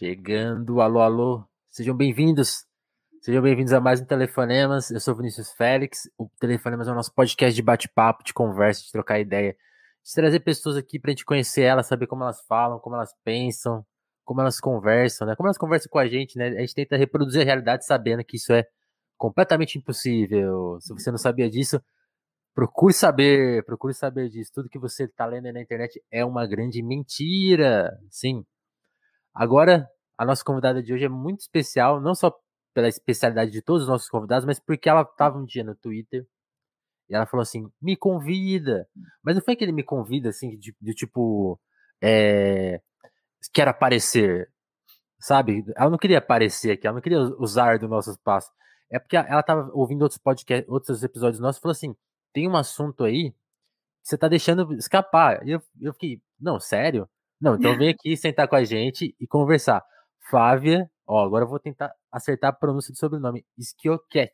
Chegando, alô, alô. Sejam bem-vindos. Sejam bem-vindos a mais um Telefonemas. Eu sou Vinícius Félix. O Telefonemas é o nosso podcast de bate-papo, de conversa, de trocar ideia. De trazer pessoas aqui pra gente conhecer elas, saber como elas falam, como elas pensam, como elas conversam, né? Como elas conversam com a gente, né? A gente tenta reproduzir a realidade sabendo que isso é completamente impossível. Se você não sabia disso, procure saber, procure saber disso. Tudo que você está lendo aí na internet é uma grande mentira. Sim. Agora, a nossa convidada de hoje é muito especial, não só pela especialidade de todos os nossos convidados, mas porque ela estava um dia no Twitter e ela falou assim: me convida. Mas não foi aquele me convida assim, de, de tipo. É, quero aparecer. Sabe? Ela não queria aparecer aqui, ela não queria usar do nosso espaço. É porque ela estava ouvindo outros podcasts, outros episódios nossos e falou assim: tem um assunto aí que você tá deixando escapar. E eu, eu fiquei, não, sério? Não, então vem aqui sentar com a gente e conversar. Flávia, ó, agora eu vou tentar acertar a pronúncia do sobrenome. Skioket.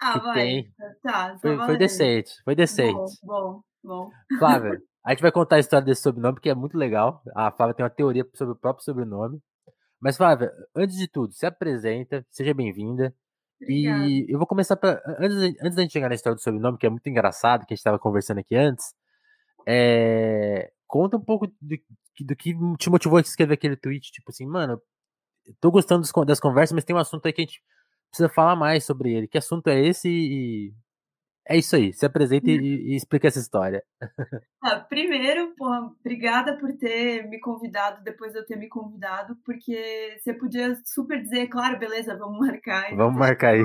Ah, vai. Tem... Tá, tá foi, foi, decente, foi decente. Bom, bom, bom. Flávia, a gente vai contar a história desse sobrenome, porque é muito legal. A Flávia tem uma teoria sobre o próprio sobrenome. Mas, Flávia, antes de tudo, se apresenta, seja bem-vinda. E eu vou começar pra, antes, antes da gente chegar na história do sobrenome, que é muito engraçado, que a gente estava conversando aqui antes. É, conta um pouco do, do que te motivou a escrever aquele tweet, tipo assim, mano, tô gostando dos, das conversas, mas tem um assunto aí que a gente precisa falar mais sobre ele. Que assunto é esse? E é isso aí. Se apresenta e, e explica essa história. Ah, primeiro, porra, obrigada por ter me convidado depois de eu ter me convidado, porque você podia super dizer, claro, beleza, vamos marcar. Vamos marcar aí.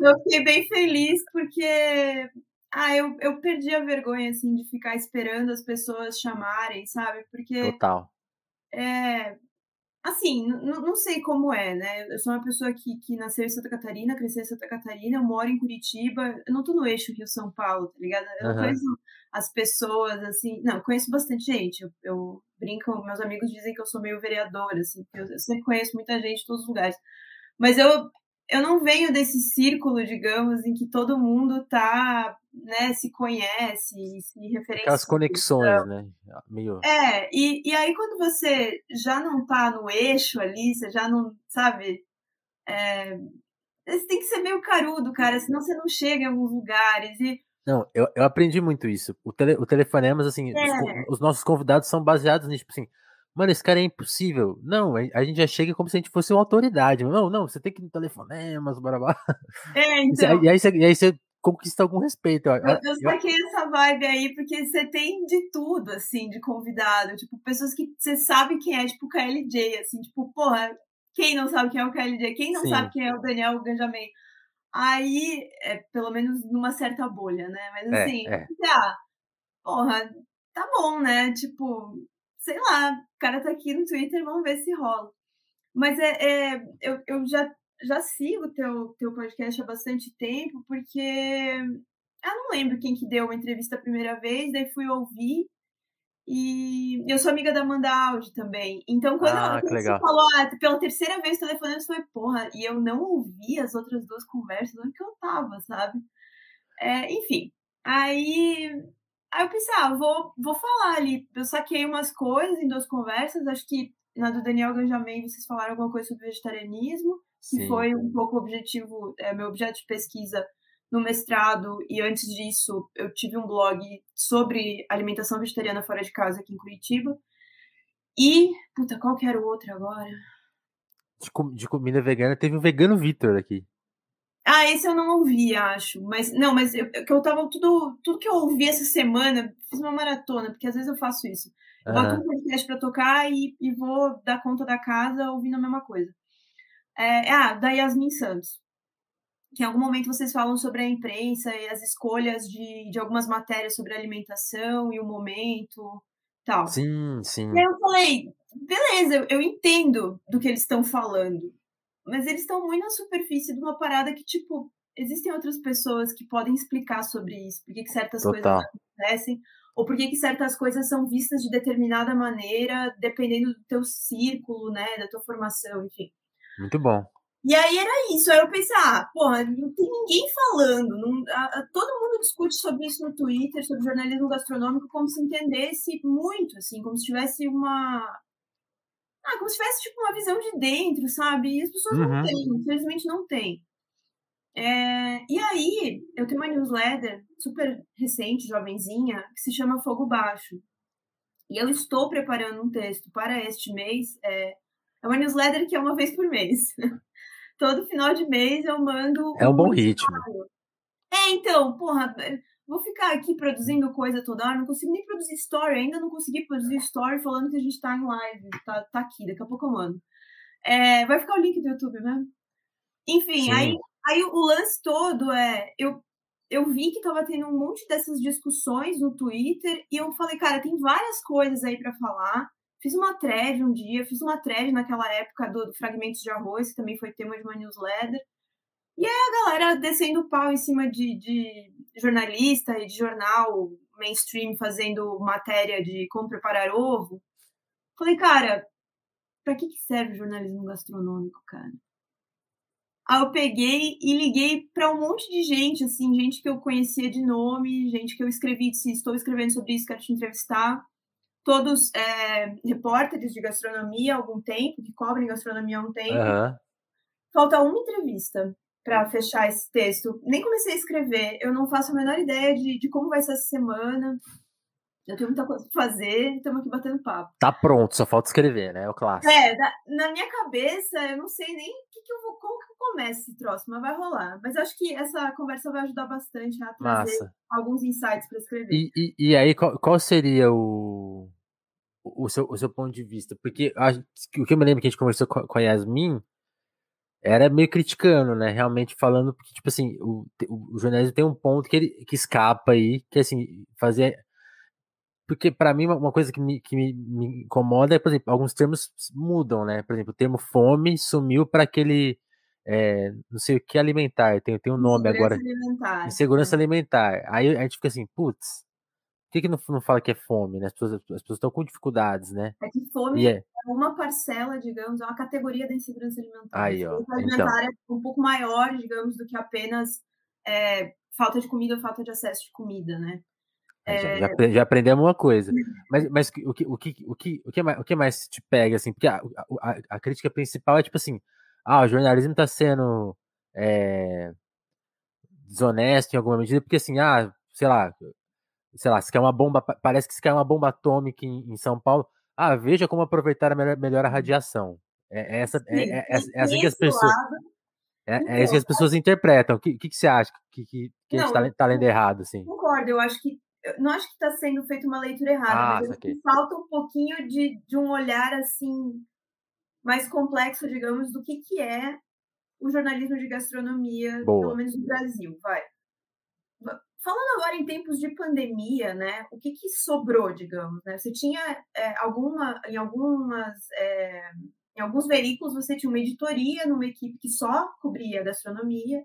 Eu fiquei bem feliz porque ah, eu, eu perdi a vergonha, assim, de ficar esperando as pessoas chamarem, sabe? Porque. Total. É, Assim, não sei como é, né? Eu sou uma pessoa que, que nasceu em Santa Catarina, cresceu em Santa Catarina, eu moro em Curitiba, eu não tô no eixo Rio-São Paulo, tá ligado? Eu uhum. conheço as pessoas, assim, não, conheço bastante gente, eu, eu, brinco, meus amigos dizem que eu sou meio vereadora, assim, eu, eu sempre conheço muita gente de todos os lugares. Mas eu, eu não venho desse círculo, digamos, em que todo mundo tá né, se conhece, se referencia. Aquelas conexões, né? Meio... É, e, e aí quando você já não tá no eixo ali, você já não, sabe? É, você tem que ser meio carudo, cara, senão você não chega em alguns lugares. E... Não, eu, eu aprendi muito isso. O, tele, o telefonemas, assim, é. os, os, nossos convidados são baseados nisso, tipo assim, mano, esse cara é impossível. Não, a gente já chega como se a gente fosse uma autoridade. Não, não, você tem que ir no telefonemas, barabá. É, então. E aí, você, e aí você conquista algum respeito. Eu, eu, eu saquei essa vibe aí, porque você tem de tudo, assim, de convidado. Tipo, pessoas que você sabe quem é, tipo, o KLJ, assim, tipo, porra, quem não sabe quem é o KLJ? Quem não Sim. sabe quem é o Daniel Ganjamin? Aí, é, pelo menos numa certa bolha, né? Mas é, assim, é, é. ah, porra, tá bom, né? Tipo, sei lá, o cara tá aqui no Twitter, vamos ver se rola. Mas é, é eu, eu já já sigo teu, teu podcast há bastante tempo, porque eu não lembro quem que deu uma entrevista a primeira vez, daí fui ouvir. E eu sou amiga da Amanda Audi também. Então, quando, ah, quando você falou ah, pela terceira vez telefonando, foi, porra, e eu não ouvi as outras duas conversas onde que eu tava, sabe? É, enfim. Aí, aí eu pensei, ah, vou, vou falar ali. Eu saquei umas coisas em duas conversas, acho que na do Daniel Ganjamin vocês falaram alguma coisa sobre vegetarianismo que foi um pouco o objetivo, é, meu objeto de pesquisa no mestrado, e antes disso eu tive um blog sobre alimentação vegetariana fora de casa aqui em Curitiba. E, puta, qual que era o outro agora? De, com, de comida vegana, teve o vegano Vitor aqui. Ah, esse eu não ouvi, acho. Mas, não, mas eu, eu tava tudo, tudo que eu ouvi essa semana, fiz uma maratona, porque às vezes eu faço isso. Eu uhum. boto um podcast pra tocar e, e vou dar conta da casa ouvindo a mesma coisa. É, ah, da Yasmin Santos. Que em algum momento vocês falam sobre a imprensa e as escolhas de, de algumas matérias sobre alimentação e o momento tal. Sim, sim. E aí eu falei, beleza, eu, eu entendo do que eles estão falando. Mas eles estão muito na superfície de uma parada que, tipo, existem outras pessoas que podem explicar sobre isso, por que certas Total. coisas acontecem, ou por que certas coisas são vistas de determinada maneira, dependendo do teu círculo, né, da tua formação, enfim. Muito bom. E aí era isso. Aí eu pensei, ah, porra, não tem ninguém falando. Não, a, a, todo mundo discute sobre isso no Twitter, sobre jornalismo gastronômico, como se entendesse muito, assim, como se tivesse uma. Ah, como se tivesse tipo uma visão de dentro, sabe? E as pessoas uhum. não têm, infelizmente não têm. É, e aí, eu tenho uma newsletter super recente, jovenzinha, que se chama Fogo Baixo. E eu estou preparando um texto para este mês. É, é uma newsletter que é uma vez por mês. Todo final de mês eu mando. É um, um bom ritmo. É, então, porra, vou ficar aqui produzindo coisa toda hora, não consigo nem produzir story, ainda não consegui produzir story falando que a gente tá em live, tá, tá aqui, daqui a pouco eu mando. É, vai ficar o link do YouTube, né? Enfim, aí, aí o lance todo é. Eu, eu vi que tava tendo um monte dessas discussões no Twitter e eu falei, cara, tem várias coisas aí para falar. Fiz uma thread um dia, fiz uma thread naquela época do, do Fragmentos de Arroz, que também foi tema de uma newsletter. E aí a galera descendo o pau em cima de, de jornalista e de jornal mainstream fazendo matéria de como preparar ovo. Falei, cara, pra que, que serve o jornalismo gastronômico, cara? Aí eu peguei e liguei para um monte de gente, assim, gente que eu conhecia de nome, gente que eu escrevi, disse, estou escrevendo sobre isso, quero te entrevistar. Todos é, repórteres de gastronomia há algum tempo, que cobrem gastronomia há um tempo. Uhum. Falta uma entrevista para fechar esse texto. Nem comecei a escrever, eu não faço a menor ideia de, de como vai ser essa semana. Eu tenho muita coisa para fazer, estamos aqui batendo papo. Tá pronto, só falta escrever, né? É o clássico. É, na, na, minha cabeça, eu não sei nem que que eu vou, como que eu começo esse troço, mas vai rolar. Mas acho que essa conversa vai ajudar bastante a trazer Massa. alguns insights para escrever. E, e, e, aí, qual, qual seria o, o, seu, o seu ponto de vista? Porque a, o que eu me lembro que a gente conversou com, com a Yasmin era meio criticando, né? Realmente falando, porque, tipo assim, o, o, o jornalismo tem um ponto que ele que escapa aí, que assim, fazer. Porque para mim uma coisa que, me, que me, me, incomoda é, por exemplo, alguns termos mudam, né? Por exemplo, o termo fome sumiu para aquele é, não sei o que alimentar, tem, tem um nome agora. Alimentar. Insegurança né? alimentar. Aí a gente fica assim, putz, que, que não, não fala que é fome, né? As pessoas, as pessoas estão com dificuldades, né? É que fome é. é. uma parcela, digamos, é uma categoria da insegurança alimentar. Aí, ó. A alimentar então. é um pouco maior, digamos, do que apenas é, falta de comida ou falta de acesso de comida, né? É... Já, já, aprendemos uma coisa. Mas, mas o, que, o, que, o, que, o, que mais, o que mais te pega, assim? Porque a, a, a crítica principal é tipo assim: ah, o jornalismo está sendo é, desonesto em alguma medida, porque assim, ah, sei lá, sei lá, se quer uma bomba, parece que se quer uma bomba atômica em, em São Paulo, ah, veja como aproveitar melhor, melhor a radiação. É, é essa, é, é, é, é assim que as pessoas. É, é isso que as pessoas interpretam. O que, que, que você acha que, que, que não, a gente está tá lendo errado? Assim? Concordo, eu acho que. Eu não acho que está sendo feita uma leitura errada, ah, mas que falta um pouquinho de, de um olhar assim mais complexo, digamos, do que, que é o jornalismo de gastronomia, Boa. pelo menos no Brasil. Vai. Falando agora em tempos de pandemia, né? O que, que sobrou, digamos, né? Você tinha é, alguma, em algumas, é, em alguns veículos você tinha uma editoria numa equipe que só cobria gastronomia.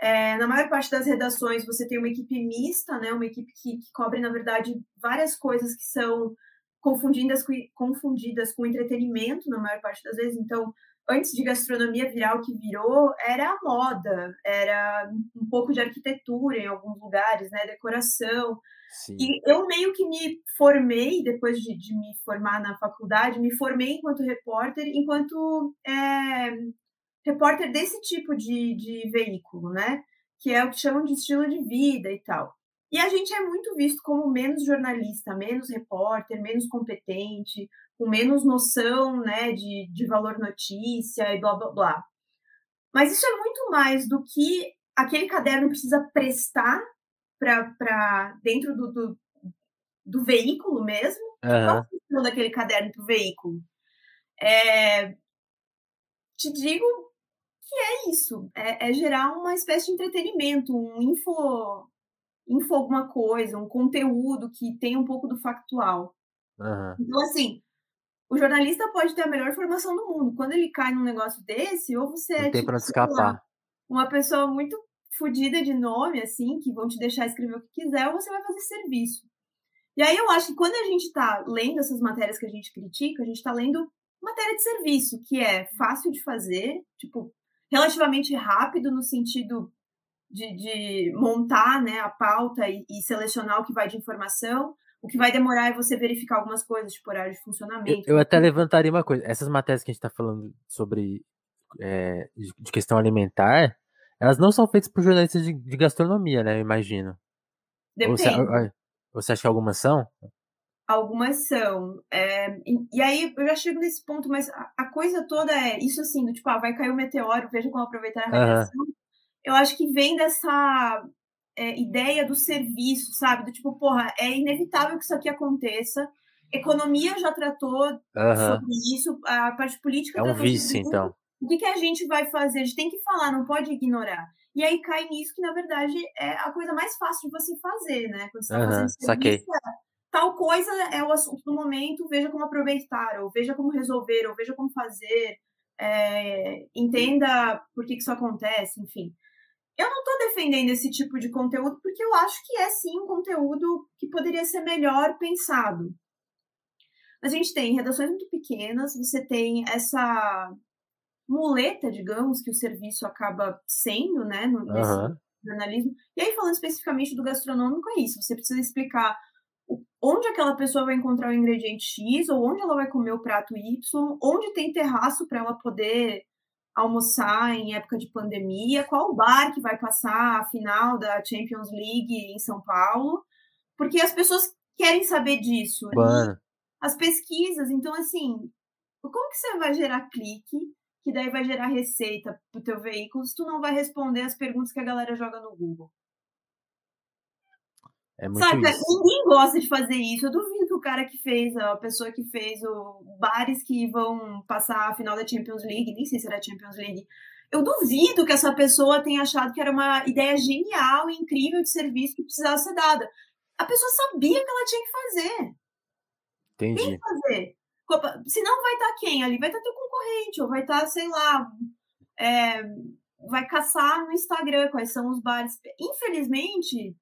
É, na maior parte das redações você tem uma equipe mista, né? Uma equipe que, que cobre, na verdade, várias coisas que são confundidas com, confundidas com entretenimento na maior parte das vezes. Então, antes de gastronomia virar o que virou, era a moda, era um pouco de arquitetura em alguns lugares, né, decoração. Sim. E eu meio que me formei, depois de, de, me formar na faculdade, me formei enquanto repórter, enquanto é, repórter desse tipo de, de veículo, né? Que é o que chamam de estilo de vida e tal. E a gente é muito visto como menos jornalista, menos repórter, menos competente, com menos noção né, de, de valor notícia e blá blá blá. Mas isso é muito mais do que aquele caderno precisa prestar para dentro do, do, do, veículo mesmo. Uhum. Qual a função daquele caderno para o veículo? É, te digo que é isso, é, é, gerar uma espécie de entretenimento, um info, info alguma coisa, um conteúdo que tem um pouco do factual. Uhum. Então, assim, o jornalista pode ter a melhor formação do mundo. Quando ele cai num negócio desse, ou você Não é tipo, escapar. uma pessoa muito fodida de nome, assim, que vão te deixar escrever o que quiser, ou você vai fazer serviço. E aí eu acho que quando a gente está lendo essas matérias que a gente critica, a gente está lendo matéria de serviço, que é fácil de fazer, tipo, relativamente rápido no sentido de, de montar né, a pauta e, e, selecionar o que vai de informação, O que vai demorar é você verificar algumas coisas, tipo horário de funcionamento. Eu, eu até levantaria uma coisa. Essas matérias que a gente está falando sobre é, de questão alimentar, elas não são feitas por jornalistas de, de gastronomia, né? Eu imagino. Depende. Você, você acha que algumas são? Algumas são. É, e, e, aí eu já chego nesse ponto, mas a, a, coisa toda é isso assim, do tipo, ah, vai cair o um meteoro, veja como aproveitar a radiação. Uhum. Eu acho que vem dessa é, ideia do serviço, sabe? Do tipo, porra, é inevitável que isso aqui aconteça. Economia já tratou uhum. sobre isso, a parte política é um vício, então. O que, que a gente vai fazer? A gente tem que falar, não pode ignorar. E aí cai nisso que, na verdade, é a coisa mais fácil de você fazer, né? Quando você tá fazendo serviço, saquei. É, tal coisa é o assunto do momento, veja como aproveitar, ou veja como resolver, ou veja como fazer, é, entenda por que, que isso acontece, enfim. Eu não estou defendendo esse tipo de conteúdo porque eu acho que é sim um conteúdo que poderia ser melhor pensado. Mas a gente tem redações muito pequenas, você tem essa muleta, digamos, que o serviço acaba sendo, né, no, uhum. jornalismo. E aí, falando especificamente do gastronômico, é isso. Você precisa explicar onde aquela pessoa vai encontrar o ingrediente X, ou onde ela vai comer o prato Y, onde tem terraço para ela poder almoçar em época de pandemia, qual bar que vai passar a final da Champions League em São Paulo, porque as pessoas querem saber disso. As pesquisas, então assim, como que você vai gerar clique, que daí vai gerar receita para o teu veículo, se tu não vai responder as perguntas que a galera joga no Google? É muito Sabe, ninguém gosta de fazer isso. Eu duvido cara que fez, a pessoa que fez o bares que vão passar a final da Champions League, nem sei se era Champions League, eu duvido que essa pessoa tenha achado que era uma ideia genial e incrível de serviço que precisava ser dada. A pessoa sabia que ela tinha que fazer. Entendi. Tem que fazer. Senão vai estar quem ali? Vai estar teu concorrente, ou vai estar, sei lá, é, vai caçar no Instagram quais são os bares. Infelizmente,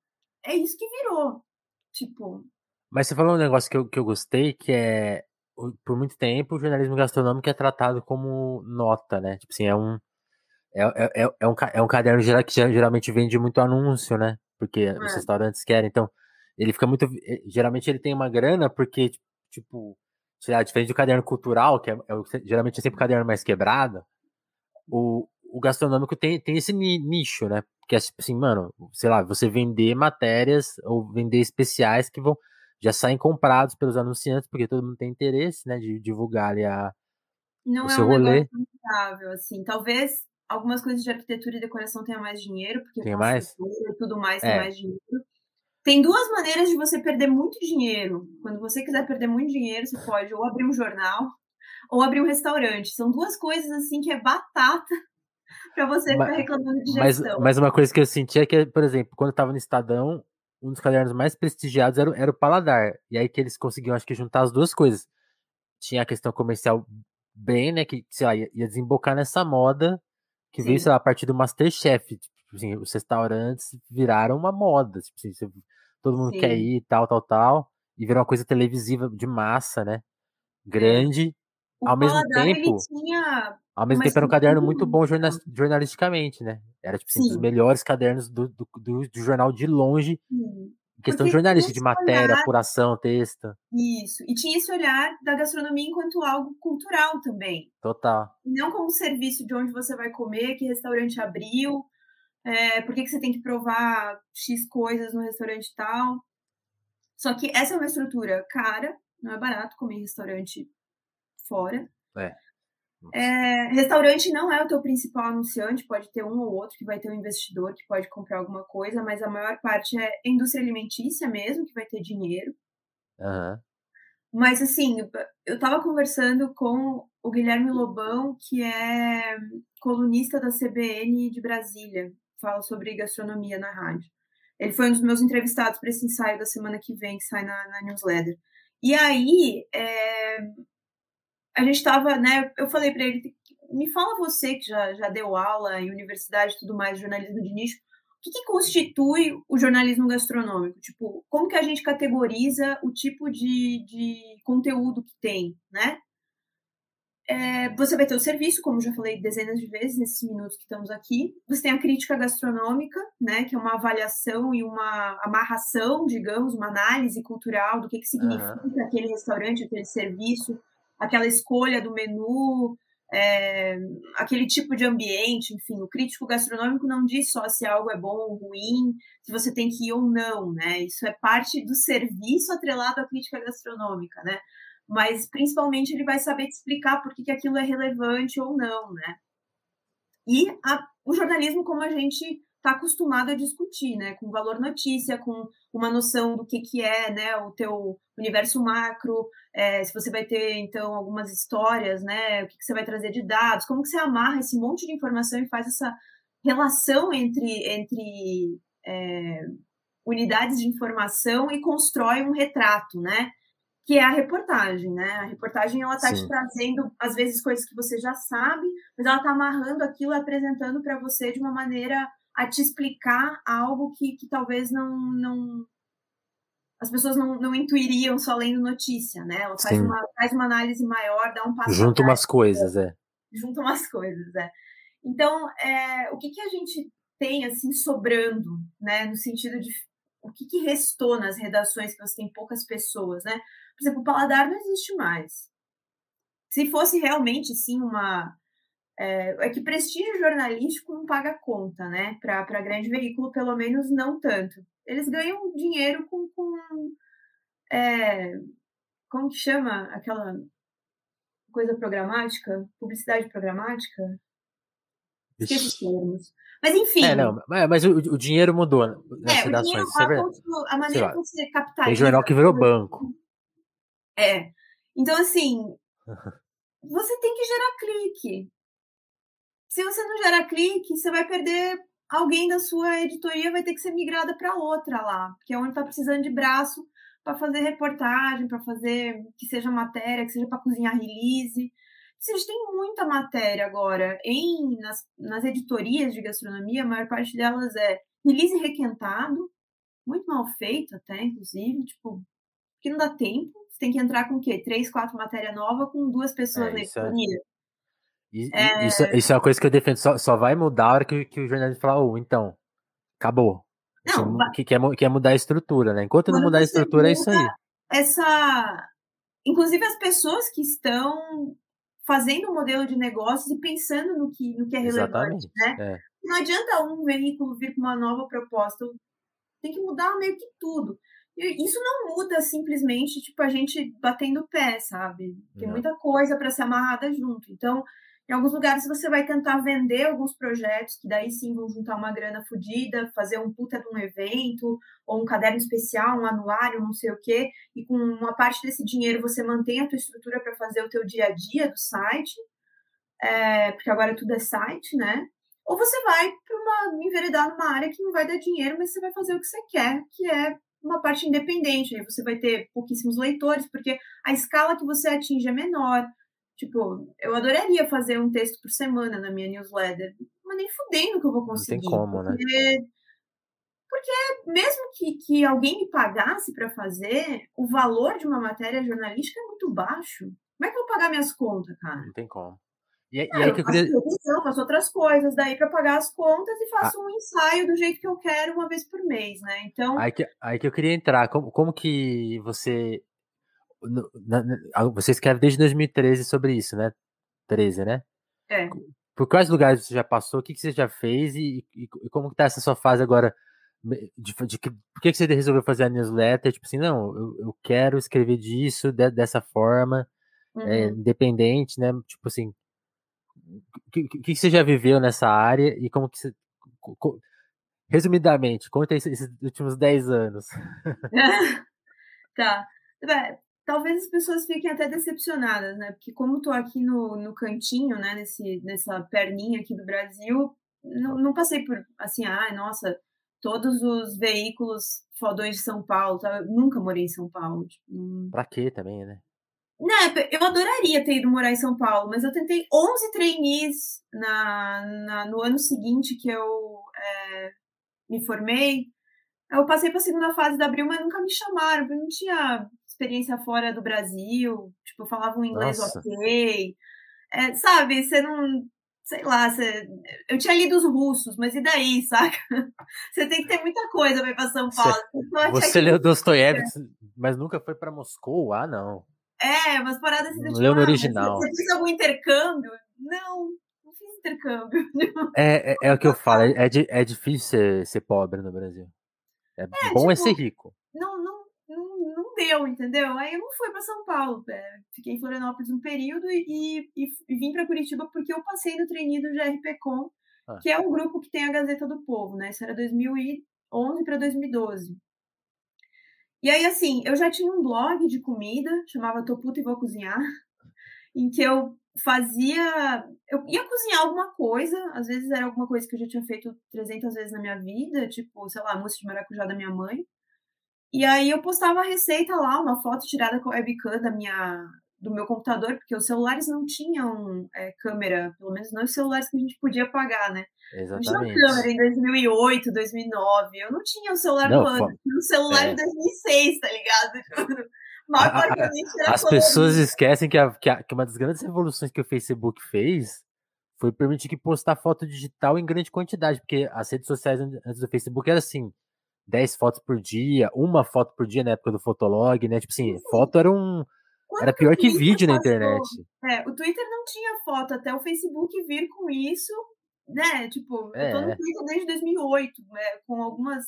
é isso que virou. Tipo. Mas você falou um negócio que eu, que eu gostei, que é. Por muito tempo, o jornalismo gastronômico é tratado como nota, né? Tipo assim, é um. É, é, é, é um, é um caderno que geralmente vende muito anúncio, né? Porque é. os restaurantes querem. Então, ele fica muito. Eh, geralmente ele tem uma grana, porque, tipo, sei lá, diferente do caderno cultural, que é, é geralmente é sempre o caderno mais quebrado, o, o gastronômico tem, tem esse nicho, né? Que é tipo assim, mano, sei lá, você vender matérias ou vender especiais que vão já saem comprados pelos anunciantes, porque todo mundo tem interesse, né, de divulgar ali a, Não o é seu um rolê. Rentável, assim. Talvez algumas coisas de arquitetura e decoração tenham mais dinheiro, porque tem mais? e tudo mais é. tem mais dinheiro. Tem duas maneiras de você perder muito dinheiro. Quando você quiser perder muito dinheiro, você pode ou abrir um jornal ou abrir um restaurante. São duas coisas assim que é batata para você ficar reclamando de gestão. Mas, mas uma coisa que eu senti é que, por exemplo, quando eu tava no Estadão, um dos cadernos mais prestigiados era, era o Paladar. E aí que eles conseguiam, acho que, juntar as duas coisas. Tinha a questão comercial bem, né? Que, sei lá, ia, ia desembocar nessa moda que Sim. veio, sei lá, a partir do Masterchef. Tipo assim, os restaurantes viraram uma moda. Tipo assim, todo mundo Sim. quer ir, tal, tal, tal. E virou uma coisa televisiva de massa, né? Grande. O ao mesmo Paladar, tempo. tinha ao mesmo tempo era um caderno muito bom jornalisticamente, né? Era tipo assim, um dos melhores cadernos do, do, do, do, jornal de longe. Sim. Questão Porque jornalística, de matéria, olhar... apuração, texto. Isso. E tinha esse olhar da gastronomia enquanto algo cultural também. Total. Não como serviço de onde você vai comer, que restaurante abriu, é, por que, que você tem que provar X coisas no restaurante tal. Só que essa é uma estrutura cara, não é barato comer em restaurante fora. É. É, restaurante não é o teu principal anunciante, pode ter um ou outro que vai ter um investidor que pode comprar alguma coisa, mas a maior parte é indústria alimentícia mesmo, que vai ter dinheiro. Uhum. Mas assim, eu estava conversando com o Guilherme Lobão, que é colunista da CBN de Brasília, fala sobre gastronomia na rádio. Ele foi um dos meus entrevistados para esse ensaio da semana que vem, que sai na, na newsletter. E aí, é, a gente estava, né? Eu falei para ele, me fala você que já, já deu aula em universidade e tudo mais, jornalismo de nicho, o que, que, constitui o jornalismo gastronômico? Tipo, como que a gente categoriza o tipo de, de conteúdo que tem, né? é, você vai ter o serviço, como já falei dezenas de vezes nesses minutos que estamos aqui. Você tem a crítica gastronômica, né, que é uma avaliação e uma amarração, digamos, uma análise cultural do que, que significa uhum. aquele restaurante, aquele serviço, aquela escolha do menu, é, aquele tipo de ambiente, enfim, o crítico gastronômico não diz só se algo é bom ou ruim, se você tem que ir ou não, né? Isso é parte do serviço atrelado à crítica gastronômica, né? Mas principalmente ele vai saber te explicar por que, aquilo é relevante ou não, né? E a, o jornalismo, como a gente está acostumado a discutir, né? Com valor notícia, com uma noção do que, que é né, o teu universo macro, é, se você vai ter, então, algumas histórias, né? O que, que você vai trazer de dados, como que você amarra esse monte de informação e faz essa relação entre, entre é, unidades de informação e constrói um retrato, né? que é a reportagem, né? A reportagem ela está te trazendo às vezes coisas que você já sabe, mas ela está amarrando aquilo, apresentando para você de uma maneira a te explicar algo que, que talvez não, não as pessoas não, não intuiriam só lendo notícia, né? Ela faz uma, faz uma análise maior, dá um passo Junta umas coisas, é. Junta umas coisas, é. Então, é, o que, que a gente tem, assim, sobrando, né? No sentido de o que, que restou nas redações que você tem poucas pessoas, né? Por exemplo, o paladar não existe mais. Se fosse realmente, sim, uma é, é, que prestígio jornalístico não paga conta, né? Para grande veículo, pelo menos não tanto. Eles ganham dinheiro com. com é, como que chama aquela coisa programática? Publicidade programática? Esqueci os termos. Mas enfim. É, não, mas o, o dinheiro mudou nas é, redações. O dinheiro, a, a maneira como você capitaliza. Tem jornal que virou banco. É. Então, assim, você tem que gerar clique. Se você não gera clique, você vai perder alguém da sua editoria, vai ter que ser migrada para outra lá, que é onde está precisando de braço para fazer reportagem, para fazer que seja matéria, que seja para cozinhar release. A gente tem muita matéria agora em nas, nas editorias de gastronomia, a maior parte delas é release requentado, muito mal feito até, inclusive, tipo, que não dá tempo. Você tem que entrar com o quê? Três, quatro matérias novas com duas pessoas é, na é é... Isso, isso é uma coisa que eu defendo. Só, só vai mudar a hora que, que o jornalista falar, oh, então, acabou. Não, vai... que quer, quer mudar a estrutura, né? Enquanto Quando não mudar a estrutura, é isso aí. Essa. Inclusive as pessoas que estão fazendo um modelo de negócios e pensando no que, no que é relevante, Exatamente, né? É. Não adianta um veículo vir com uma nova proposta. Tem que mudar meio que tudo. E isso não muda simplesmente, tipo, a gente batendo o pé, sabe? Tem não. muita coisa para ser amarrada junto. Então, em alguns lugares você vai tentar vender alguns projetos, que daí sim vão juntar uma grana fodida, fazer um puta de um evento, ou um caderno especial, um anuário, não sei o quê, e com uma parte desse dinheiro você mantém a tua estrutura para fazer o teu dia a dia do site, é, porque agora tudo é site, né? Ou você vai para uma enveredar numa área que não vai dar dinheiro, mas você vai fazer o que você quer, que é uma parte independente. Aí você vai ter pouquíssimos leitores, porque a escala que você atinge é menor, Tipo, eu adoraria fazer um texto por semana na minha newsletter, mas nem fudendo que eu vou conseguir. Não tem como, porque... né? Porque mesmo que, que alguém me pagasse para fazer, o valor de uma matéria jornalística é muito baixo. Como é que eu vou pagar minhas contas, cara? Não tem como. E, e aí que eu queria. Faço, faço outras coisas daí para pagar as contas e faço ah. um ensaio do jeito que eu quero uma vez por mês, né? Então. Aí que, aí que eu queria entrar. Como, como que você na, na, você escreve desde 2013 sobre isso, né? 13, né? É. Por quais lugares você já passou? O que, que você já fez? E, e, e como está essa sua fase agora? De, de, de, por que, que você resolveu fazer a newsletter? Tipo assim, não, eu, eu quero escrever disso de, dessa forma, é, uhum. é, independente, né? Tipo assim, o que, que, que, você já viveu nessa área e como que você. Resumidamente, conta esses últimos 10 anos. tá talvez as pessoas fiquem até decepcionadas, né? Porque como estou aqui no, no cantinho, né, nesse, nessa perninha aqui do Brasil, não, não passei por, assim, ah, nossa, todos os veículos fodões de São Paulo, tá? Eu nunca morei em São Paulo. Tipo, não... Pra quê também, né? Né, eu adoraria ter ido morar em São Paulo, mas eu tentei 11 trainees na, na no ano seguinte que eu é, me formei. Eu passei para a segunda fase da Abril, mas nunca me chamaram, porque não tinha experiência fora do Brasil, tipo, falava um inglês Nossa. ok. É, sabe, você não. Sei lá, você, eu tinha lido os russos, mas e daí, saca? Você tem que ter muita coisa para ir para São Paulo. Você, você leu Dostoiévski, mas nunca foi para Moscou? Ah, não. É, umas paradas assim. Não leu no ah, original. Você fez algum intercâmbio? Não, não fiz intercâmbio. É, é, é o que eu falo, é, é difícil ser, ser pobre no Brasil. É, é bom tipo, é ser rico. Não, não deu, entendeu? Aí eu não fui para São Paulo. É, fiquei em Florianópolis um período e, e, e vim para Curitiba porque eu passei no treininho do GRPcom, ah. que é um grupo que tem a Gazeta do Povo, né? Isso era 2011 para 2012. E aí, assim, eu já tinha um blog de comida, chamava Tô Puta e Vou Cozinhar, em que eu fazia. Eu ia cozinhar alguma coisa, às vezes era alguma coisa que eu já tinha feito 300 vezes na minha vida, tipo, sei lá, mousse de maracujá da minha mãe. E aí eu postava a receita lá, uma foto tirada com a webcam da minha, do meu computador, porque os celulares não tinham é, câmera, pelo menos não os celulares que a gente podia pagar, né? Exatamente. Não tinha câmera em 2008, 2009, eu não tinha o celular não, do ano, eu tinha o celular é. 2006, tá ligado? As pessoas esquecem que, a, que, a, que uma das grandes revoluções que o Facebook fez foi permitir que postar foto digital em grande quantidade, porque as redes sociais antes do Facebook era assim, 10 fotos por dia, uma foto por dia na época do Fotolog, né? Tipo assim, Sim. foto era um era pior que vídeo na internet. É, o Twitter não tinha foto até o Facebook vir com isso, né? Tipo, é. eu tô no é. Twitter desde 2008, né? com algumas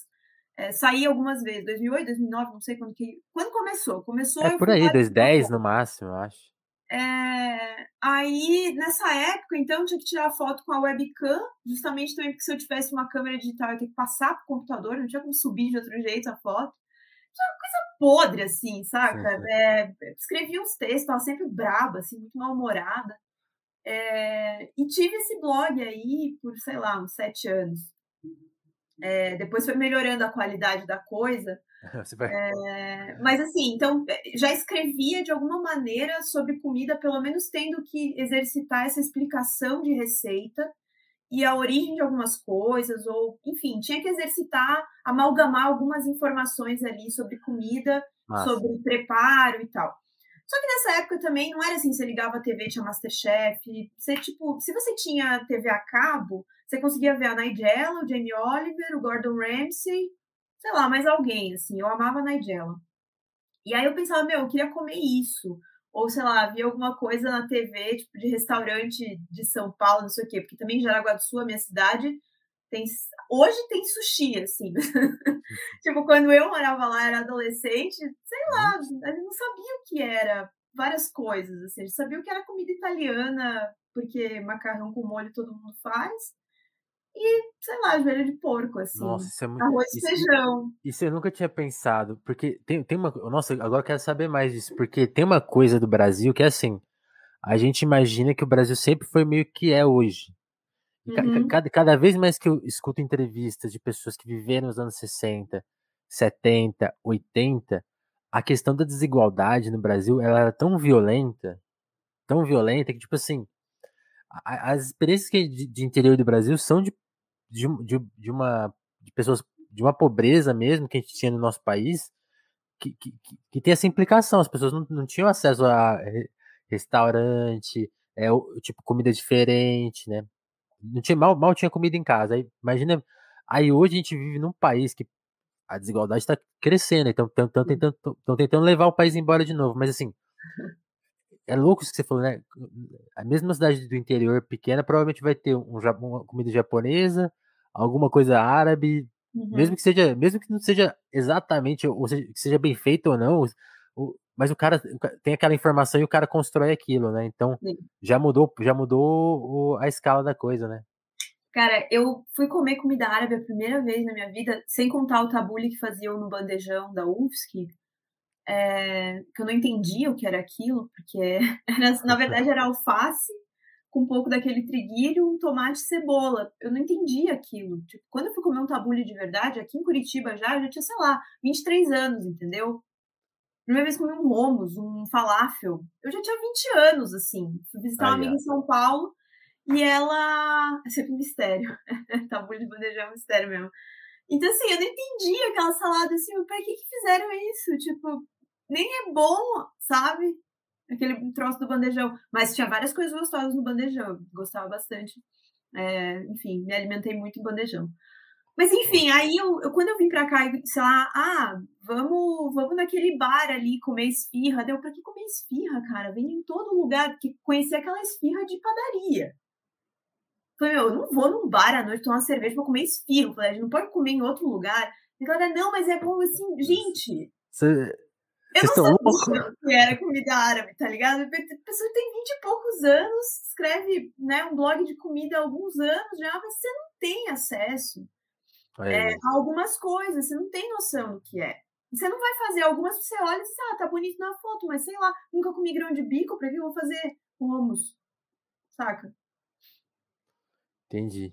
é, saí algumas vezes, 2008, 2009, não sei quando que. Quando começou? Começou. É por aí, 2010 no máximo, eu acho. É, aí, nessa época, então, eu tinha que tirar foto com a webcam, justamente também porque se eu tivesse uma câmera digital, eu ia ter que passar pro computador, não tinha como subir de outro jeito a foto. Tinha uma coisa podre, assim, saca? É, escrevia uns textos, estava sempre braba, assim, muito mal-humorada. É, e tive esse blog aí por, sei lá, uns sete anos. É, depois foi melhorando a qualidade da coisa. É, mas assim, então já escrevia de alguma maneira sobre comida, pelo menos tendo que exercitar essa explicação de receita e a origem de algumas coisas, ou enfim, tinha que exercitar, amalgamar algumas informações ali sobre comida, Nossa. sobre preparo e tal. Só que nessa época também não era assim, você ligava a TV, tinha Masterchef, você tipo, se você tinha TV a cabo, você conseguia ver a Nigella, o Jamie Oliver, o Gordon Ramsay, sei lá, mais alguém, assim. Eu amava a Nigella. E aí eu pensava, meu, eu queria comer isso. Ou, sei lá, via alguma coisa na TV, tipo, de restaurante de São Paulo, não sei o quê. Porque também em Jaraguá do Sul, a minha cidade, tem... Hoje tem sushi, assim. tipo, quando eu morava lá, era adolescente, sei lá, a gente não sabia o que era. Várias coisas, assim. A gente sabia o que era comida italiana, porque macarrão com molho todo mundo faz e, sei lá, joelho de porco, assim. Nossa, isso é muito. Arroz e feijão. Isso eu nunca tinha pensado. Porque tem, tem uma. Nossa, agora eu quero saber mais disso. Porque tem uma coisa do Brasil que é assim. A gente imagina que o Brasil sempre foi meio que é hoje. Uhum. Cada, cada vez mais que eu escuto entrevistas de pessoas que viveram nos anos 60, 70, 80, a questão da desigualdade no Brasil ela era tão violenta, tão violenta, que, tipo assim, as experiências de, de interior do Brasil são de de, de, de uma de pessoas de uma pobreza mesmo que a gente tinha no nosso país que, que, que tem essa implicação. As pessoas não, não tinham acesso a restaurante, é, tipo, comida diferente, né? Não tinha, mal, mal tinha comida em casa. Aí, imagina. Aí hoje a gente vive num país que a desigualdade está crescendo, então estão tentando, tentando levar o país embora de novo. Mas assim, é louco isso que você falou, né? A mesma cidade do interior pequena provavelmente vai ter um, uma comida japonesa, alguma coisa árabe, uhum. mesmo que seja, mesmo que não seja exatamente, ou seja, que seja bem feito ou não, o, mas o cara tem aquela informação e o cara constrói aquilo, né? Então Sim. já mudou, já mudou a escala da coisa, né? Cara, eu fui comer comida árabe a primeira vez na minha vida, sem contar o tabule que faziam no bandejão da UFSC, é, que eu não entendia o que era aquilo, porque era, na verdade era alface com um pouco daquele triguilho, um tomate e cebola. Eu não entendia aquilo. Tipo, quando eu fui comer um tabule de verdade, aqui em Curitiba já, eu já tinha, sei lá, 23 anos, entendeu? Primeira vez comi um hummus, um falafel. Eu já tinha 20 anos, assim. Fui visitar uma amiga em São Paulo e ela. É sempre um mistério. tabule de bandeja é um mistério mesmo. Então, assim, eu não entendi aquela salada assim, pra que, que fizeram isso? Tipo, nem é bom, sabe? Aquele troço do bandejão. Mas tinha várias coisas gostosas no bandejão, gostava bastante. É, enfim, me alimentei muito em bandejão. Mas enfim, aí eu, eu, quando eu vim pra cá, sei lá, ah, vamos, vamos naquele bar ali comer esfirra. Deu pra que comer esfirra, cara? Vem em todo lugar, porque conhecer aquela esfirra de padaria. Falei, meu, eu não vou num bar à noite tomar cerveja pra comer esfirra. Falei, a gente não pode comer em outro lugar. E galera, não, mas é bom assim, gente. Você, eu não sabia que era comida árabe, tá ligado? A pessoa tem 20 e poucos anos, escreve né, um blog de comida há alguns anos já, mas você não tem acesso é. É, a algumas coisas, você não tem noção do que é. Você não vai fazer algumas, você olha e diz, ah, tá bonito na foto, mas sei lá, nunca comi grão de bico, pra que eu vou fazer hummus? Saca? Entendi.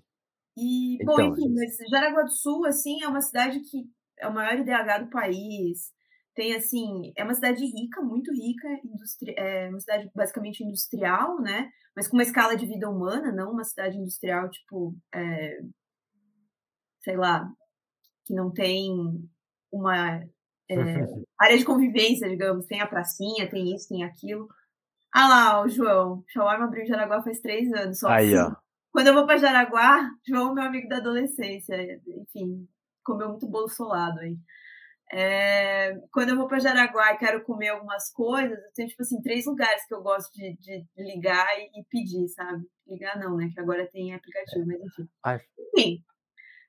E, então, bom, enfim, mas Jaraguá do Sul, assim, é uma cidade que é o maior IDH do país, tem assim, é uma cidade rica, muito rica, industri é uma cidade basicamente industrial, né? Mas com uma escala de vida humana, não uma cidade industrial tipo, é, sei lá, que não tem uma é, área de convivência, digamos, tem a pracinha, tem isso, tem aquilo. Ah lá, o João, Shawarma abriu em Jaraguá faz três anos. Só Aí, ó. Quando eu vou para Jaraguá, João, meu amigo da adolescência, enfim, comeu muito bolo solado aí. É, quando eu vou para Jaraguá e quero comer algumas coisas, eu tenho, tipo assim, três lugares que eu gosto de, de ligar e, e, pedir, sabe? Ligar não, né? Que agora tem aplicativo, mas enfim. Ai. Enfim.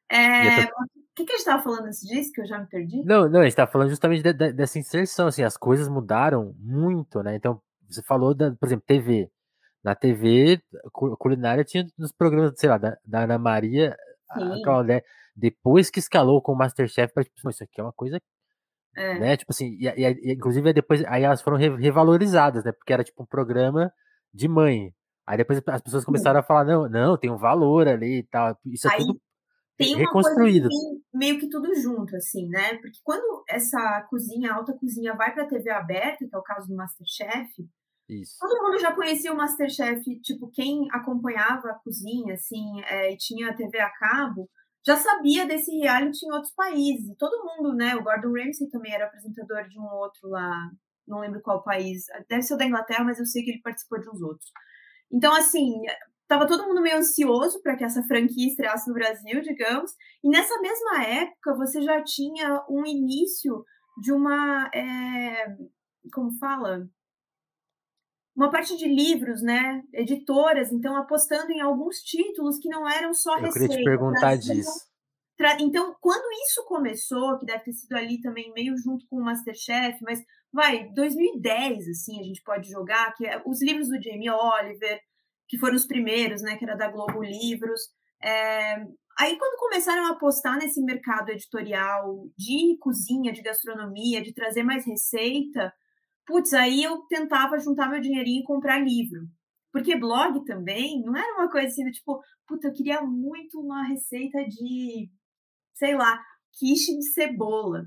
É, tô... O que, que a gente estava falando antes disso, que eu já me perdi? Não, não, a gente estava falando justamente de, de, dessa inserção, assim, as coisas mudaram muito, né? Então, você falou, da, por exemplo, TV. Na TV, culinária tinha nos programas, sei lá, da, da Ana Maria, Sim. a Claudete, depois que escalou com o Masterchef, para tipo, isso aqui é uma coisa é. Né? Tipo assim, e, e, e, inclusive depois aí elas foram revalorizadas, né? Porque era tipo um programa de mãe. Aí depois as pessoas começaram a falar, não, não, tem um valor ali e tal. Isso é aí, tudo tem reconstruído. Assim, meio que tudo junto, assim, né? Porque quando essa cozinha, a alta cozinha, vai para a TV aberta, que é o caso do Masterchef, Isso. todo mundo já conhecia o Masterchef, tipo, quem acompanhava a cozinha, assim, é, e tinha a TV a cabo, já sabia desse reality em outros países. Todo mundo, né? O Gordon Ramsay também era apresentador de um outro lá, não lembro qual país, deve ser o da Inglaterra, mas eu sei que ele participou de uns outros. Então, assim, tava todo mundo meio ansioso para que essa franquia estreasse no Brasil, digamos. E nessa mesma época, você já tinha um início de uma. É, como fala? Uma parte de livros, né? Editoras, então apostando em alguns títulos que não eram só Eu receita. Eu queria te perguntar disso. Então, quando isso começou, que deve ter sido ali também meio junto com o Masterchef, mas vai, 2010, assim, a gente pode jogar, que é os livros do Jamie Oliver, que foram os primeiros, né, que era da Globo Livros. É... Aí, quando começaram a apostar nesse mercado editorial de cozinha, de gastronomia, de trazer mais receita, putz, aí eu tentava juntar meu dinheirinho e comprar livro. Porque blog também não era uma coisa assim, do tipo, puta, eu queria muito uma receita de, sei lá, quiche de cebola.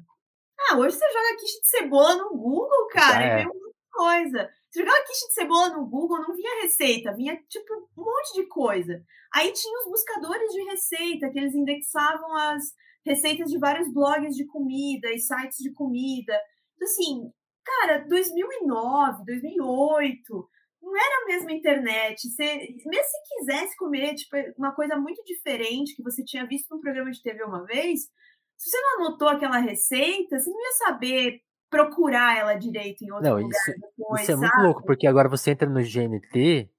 Ah, hoje você joga quiche de cebola no Google, cara, é. vem muita coisa. Você jogava quiche de cebola no Google, não vinha receita, vinha, tipo, um monte de coisa. Aí tinha os buscadores de receita, que eles indexavam as receitas de vários blogs de comida e sites de comida. Então, assim, Cara, 2009, 2008, não era a mesma internet. Você, mesmo se quisesse comer tipo, uma coisa muito diferente que você tinha visto num programa de TV uma vez, se você não anotou aquela receita, você não ia saber procurar ela direito em outro não, lugar isso, depois, Isso é sabe? muito louco, porque agora você entra no GNT,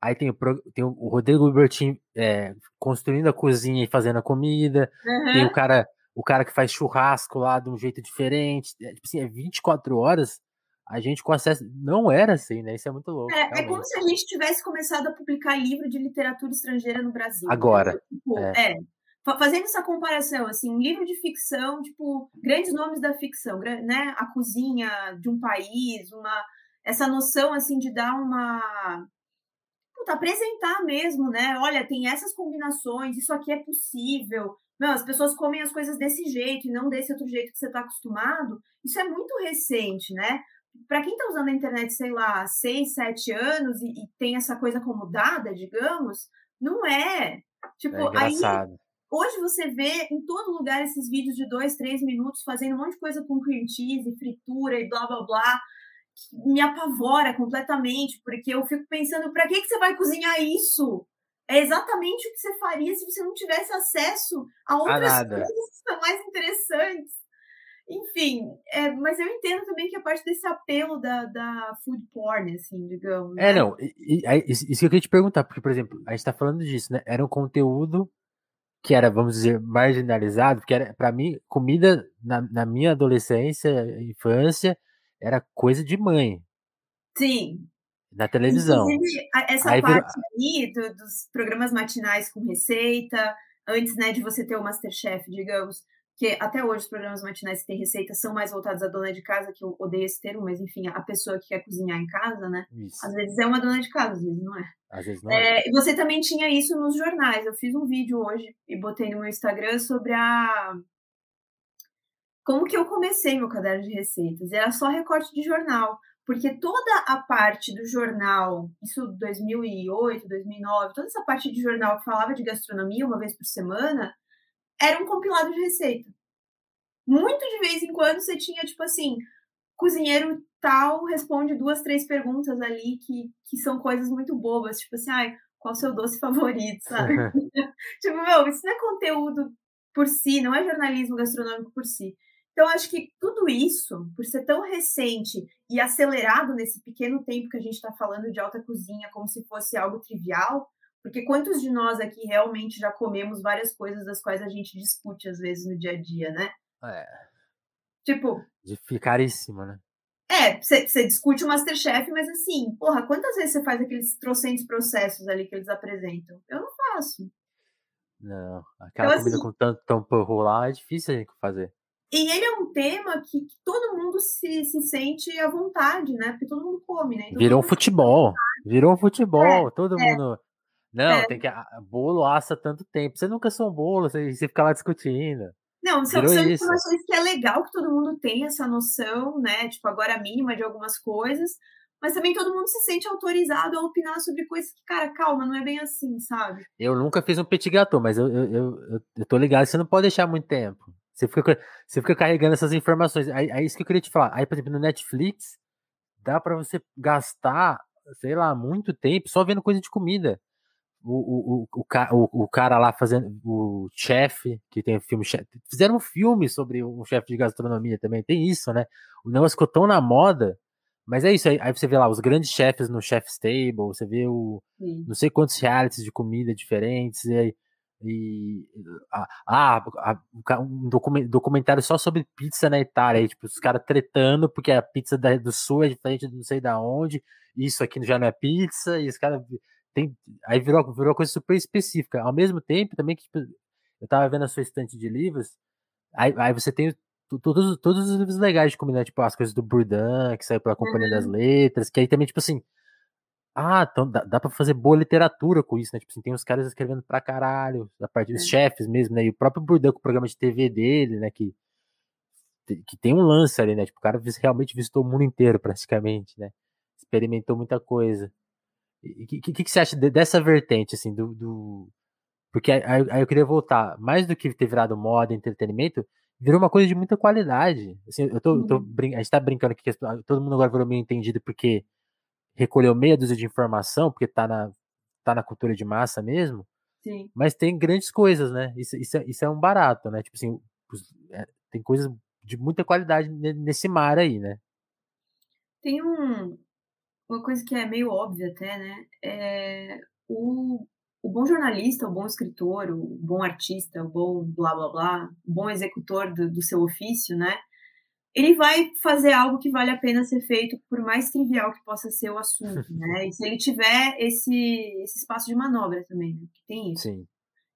aí tem o, tem o Rodrigo Bertin é, construindo a cozinha e fazendo a comida, uhum. tem o cara o cara que faz churrasco lá de um jeito diferente. É, tipo assim, é 24 horas. A gente com acesso. Não era assim, né? Isso é muito louco. É, é como se a gente tivesse começado a publicar livro de literatura estrangeira no Brasil. Agora. Tipo, é. é. Fazendo essa comparação, assim, um livro de ficção, tipo, grandes nomes da ficção, né? A cozinha de um país, uma. Essa noção, assim, de dar uma. Puta, apresentar mesmo, né? Olha, tem essas combinações, isso aqui é possível não, as pessoas comem as coisas desse jeito e não desse outro jeito que você está acostumado. Isso é muito recente, né? Para quem está usando a internet, sei lá, seis, sete anos e, e, tem essa coisa acomodada, digamos, não é. Tipo, é aí hoje você vê em todo lugar esses vídeos de dois, três minutos fazendo um monte de coisa com cream cheese, fritura e blá blá blá. Me apavora completamente, porque eu fico pensando, para que, que você vai cozinhar isso? É exatamente o que você faria se você não tivesse acesso a outras a coisas que são mais interessantes. Enfim, é, mas eu entendo também que a parte desse apelo da, da food porn, assim, digamos. É, né? não, e, e, isso que eu queria te perguntar, porque, por exemplo, a gente tá falando disso, né? Era um conteúdo que era, vamos dizer, marginalizado, porque era, para mim, comida na, na minha adolescência, infância, era coisa de mãe. Sim. Na televisão. Inclusive, essa aí parte aí do, dos programas matinais com receita, antes né, de você ter o Masterchef, digamos, que até hoje os programas matinais que têm receita são mais voltados à dona de casa, que eu odeio esse termo, mas enfim, a pessoa que quer cozinhar em casa, né? Isso. Às vezes é uma dona de casa, às vezes não é. Às vezes não é. é. E você também tinha isso nos jornais. Eu fiz um vídeo hoje e botei no meu Instagram sobre a como que eu comecei meu caderno de receitas? Era só recorte de jornal, porque toda a parte do jornal, isso 2008, 2009, toda essa parte de jornal que falava de gastronomia uma vez por semana, era um compilado de receita. Muito de vez em quando você tinha, tipo assim, cozinheiro tal responde duas, três perguntas ali que, que são coisas muito bobas, tipo assim, ai, qual o seu doce favorito, sabe? tipo, meu, isso não é conteúdo por si, não é jornalismo gastronômico por si. Então, acho que tudo isso, por ser tão recente e acelerado nesse pequeno tempo que a gente está falando de alta cozinha, como se fosse algo trivial, porque quantos de nós aqui realmente já comemos várias coisas das quais a gente discute às vezes no dia a dia, né? É. Tipo. De caríssimo, né? É, você discute o Masterchef, mas assim, porra, quantas vezes você faz aqueles trocentos processos ali que eles apresentam? Eu não faço. Não, aquela então, comida assim, com tanto tampo lá é difícil a gente fazer. E ele é um tema que, que, todo mundo se, se sente à vontade, né? Porque todo mundo come, né? Todo virou futebol. Virou futebol. É, todo é. mundo. Não, é. tem que. Bolo assa tanto tempo. Você nunca sou um bolo, você, você fica lá discutindo. Não, são, são informações que é legal que todo mundo tenha essa noção, né? Tipo, agora mínima de algumas coisas. Mas também todo mundo se sente autorizado a opinar sobre coisas que, cara, calma, não é bem assim, sabe? Eu nunca fiz um petit gâteau, mas eu, eu, eu, eu tô ligado, você não pode deixar muito tempo. Você fica, você fica carregando essas informações. Aí, é isso que eu queria te falar. Aí, por exemplo, no Netflix, dá para você gastar, sei lá, muito tempo só vendo coisa de comida. O, o, o, o, o cara lá fazendo, o chefe, que tem o filme, fizeram um filme sobre um chefe de gastronomia também, tem isso, né? O negócio ficou tão na moda, mas é isso, aí, aí você vê lá os grandes chefes no Chef's Table, você vê o, Sim. não sei quantos realities de comida diferentes, e aí e ah, um documentário só sobre pizza na Itália, aí, tipo, os caras tretando porque a pizza da, do sul é diferente de não sei da onde, isso aqui já não é pizza, e os caras tem aí virou virou coisa super específica. Ao mesmo tempo, também que tipo, eu tava vendo a sua estante de livros, aí, aí você tem todos, todos os livros legais de comida, tipo as coisas do Bourdain, que saiu pela Companhia uhum. das Letras, que aí também tipo assim, ah, então dá, dá pra fazer boa literatura com isso, né? Tipo assim, tem uns caras escrevendo pra caralho, a parte dos é. chefes mesmo, né? E o próprio Bourdain com o programa de TV dele, né? Que, que tem um lance ali, né? Tipo, o cara realmente visitou o mundo inteiro, praticamente, né? Experimentou muita coisa. O que, que, que, você acha dessa vertente, assim, do. do... Porque aí, aí, eu queria voltar, mais do que ter virado moda, entretenimento, virou uma coisa de muita qualidade. Assim, eu tô, eu tô uhum. brin... A gente tá brincando aqui que todo mundo agora virou meio entendido porque recolheu meia dúzia de informação, porque tá na, tá na cultura de massa mesmo. Sim. Mas tem grandes coisas, né? Isso, isso, é, isso é um barato, né? Tipo assim, é, tem coisas de muita qualidade nesse mar aí, né? Tem um, uma coisa que é meio óbvia até, né? É o, o bom jornalista, o bom escritor, o bom artista, o bom blá blá blá, o bom executor do, do seu ofício, né? Ele vai fazer algo que vale a pena ser feito, por mais trivial que possa ser o assunto, né? E se ele tiver esse, esse espaço de manobra também, né? Que tem isso. Sim.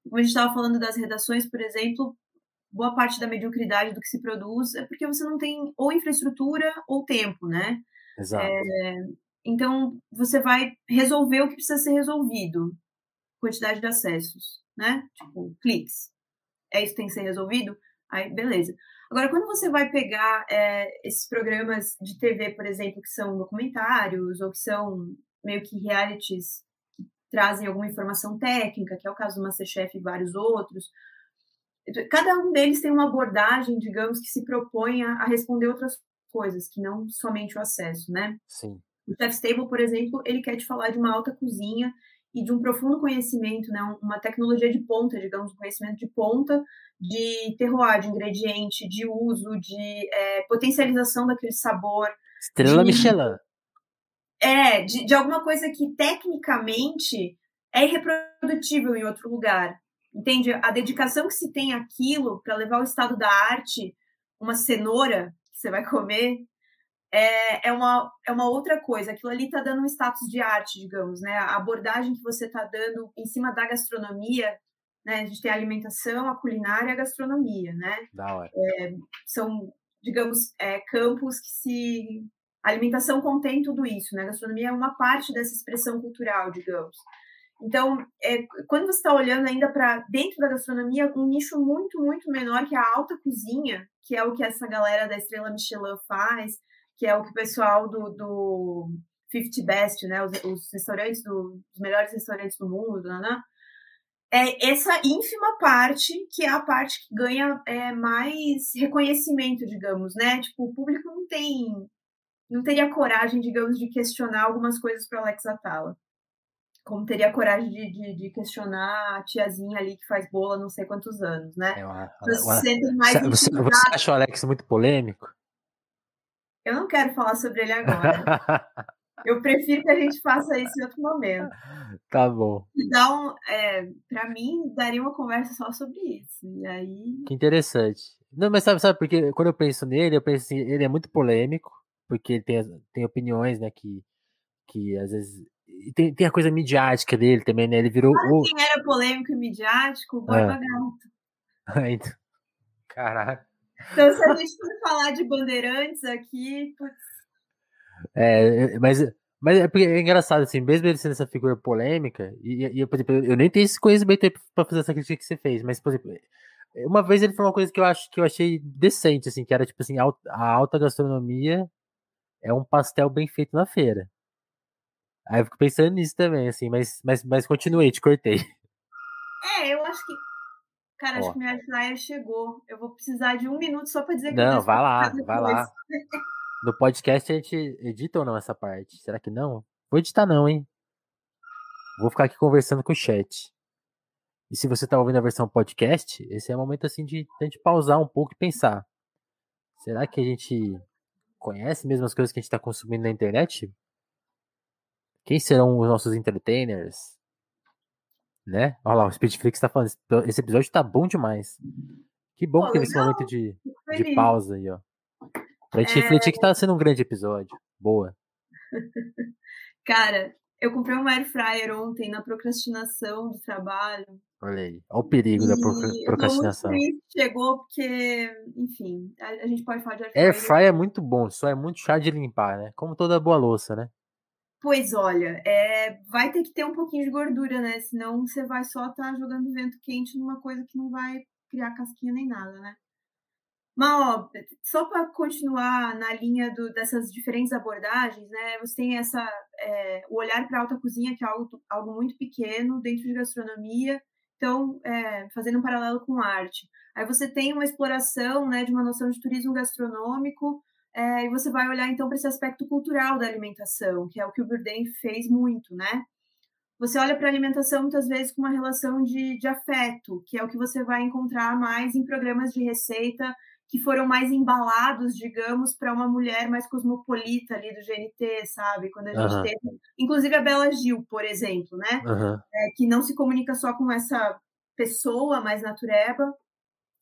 Como a gente estava falando das redações, por exemplo, boa parte da mediocridade do que se produz é porque você não tem ou infraestrutura ou tempo, né? Exato. É, então, você vai resolver o que precisa ser resolvido. Quantidade de acessos, né? Tipo, cliques. É isso que tem que ser resolvido? Aí, beleza. Agora, quando você vai pegar é, esses programas de TV, por exemplo, que são documentários ou que são meio que realities que trazem alguma informação técnica, que é o caso do Masterchef e vários outros, cada um deles tem uma abordagem, digamos, que se propõe a, a responder outras coisas que não somente o acesso, né? Sim. O Chef's Table, por exemplo, ele quer te falar de uma alta cozinha e de um profundo conhecimento, né? Uma tecnologia de ponta, digamos, um conhecimento de ponta de terroir, de ingrediente, de uso, de é, potencialização daquele sabor. Estrela de, Michelin. É, de, de alguma coisa que tecnicamente é irreprodutível em outro lugar. Entende? A dedicação que se tem àquilo para levar o estado da arte, uma cenoura que você vai comer, é, é, uma, é uma outra coisa. Aquilo ali está dando um status de arte, digamos, né? A abordagem que você está dando em cima da gastronomia, né? A gente tem a alimentação, a culinária e a gastronomia, né? Da hora. É, são, digamos, é, campos que se... A alimentação contém tudo isso, né? A gastronomia é uma parte dessa expressão cultural, digamos. Então, é, quando você está olhando ainda para dentro da gastronomia, um nicho muito, muito menor que a alta cozinha, que é o que essa galera da Estrela Michelin faz, que é o que o pessoal do, do 50 Best, né, os, os restaurantes, do, os melhores restaurantes do mundo, né, é essa ínfima parte que é a parte que ganha é, mais reconhecimento, digamos, né? Tipo, o público não tem, não teria coragem, digamos, de questionar algumas coisas para Alex Atala como teria coragem de, de, de, questionar a tiazinha ali que faz bola não sei quantos anos, né? É uma, você, mais você, você acha o Alex muito polêmico? Eu não quero falar sobre ele agora. Eu prefiro que a gente faça isso em outro momento. Tá bom. Então, é, para mim, daria uma conversa só sobre isso. E aí. Que interessante. Não, mas sabe, sabe, porque quando eu penso nele, eu penso assim, ele é muito polêmico, porque ele tem, tem opiniões, né, que, que às vezes tem, tem a coisa midiática dele também, né? Ele virou. o... quem era polêmico e midiático? O Borba ah. Gato. Caraca. Então, se a gente for falar de bandeirantes aqui. Putz... É, mas, mas é, porque é engraçado, assim, mesmo ele sendo essa figura polêmica, e, e por exemplo, eu nem tenho esse conhecimento pra fazer essa crítica que você fez, mas, por exemplo, uma vez ele falou uma coisa que eu acho que eu achei decente, assim, que era tipo assim, a alta gastronomia é um pastel bem feito na feira. Aí eu fico pensando nisso também, assim, mas, mas, mas continuei, te cortei. É, eu acho que. Cara, Ó. acho que minha airfryer chegou. Eu vou precisar de um minuto só pra dizer que Não, vai lá, vai lá. No podcast a gente edita ou não essa parte? Será que não? Vou editar não, hein? Vou ficar aqui conversando com o chat. E se você tá ouvindo a versão podcast, esse é o momento assim de a gente pausar um pouco e pensar. Será que a gente conhece mesmo as coisas que a gente tá consumindo na internet? Quem serão os nossos entertainers? Né? Olha lá, o Speedflix tá falando. Esse episódio tá bom demais. Que bom Pô, que teve esse momento de, de pausa aí, ó. Pra gente é... refletir que tá sendo um grande episódio. Boa. Cara, eu comprei um air fryer ontem na procrastinação do trabalho. Olha aí, olha o perigo e da procrastinação. chegou porque, enfim, a, a, gente pode falar de air fryer. Air fryer é muito bom, só é muito chato de limpar, né? Como toda boa louça, né? Pois olha, é, vai ter que ter um pouquinho de gordura, né? Senão você vai só estar tá jogando vento quente numa coisa que não vai criar casquinha nem nada, né? Mas, ó, só para continuar na linha do, dessas diferentes abordagens, né? Você tem essa, é, o olhar para a alta cozinha, que é algo, algo muito pequeno dentro de gastronomia, então, é, fazendo um paralelo com arte. Aí você tem uma exploração né, de uma noção de turismo gastronômico, é, e você vai olhar então para esse aspecto cultural da alimentação, que é o que o Bourdain fez muito, né? Você olha para a alimentação muitas vezes com uma relação de, de afeto, que é o que você vai encontrar mais em programas de receita que foram mais embalados, digamos, para uma mulher mais cosmopolita ali do GNT, sabe? Quando a gente uhum. teve, inclusive a Bela Gil, por exemplo, né? Uhum. É, que não se comunica só com essa pessoa mais natureba,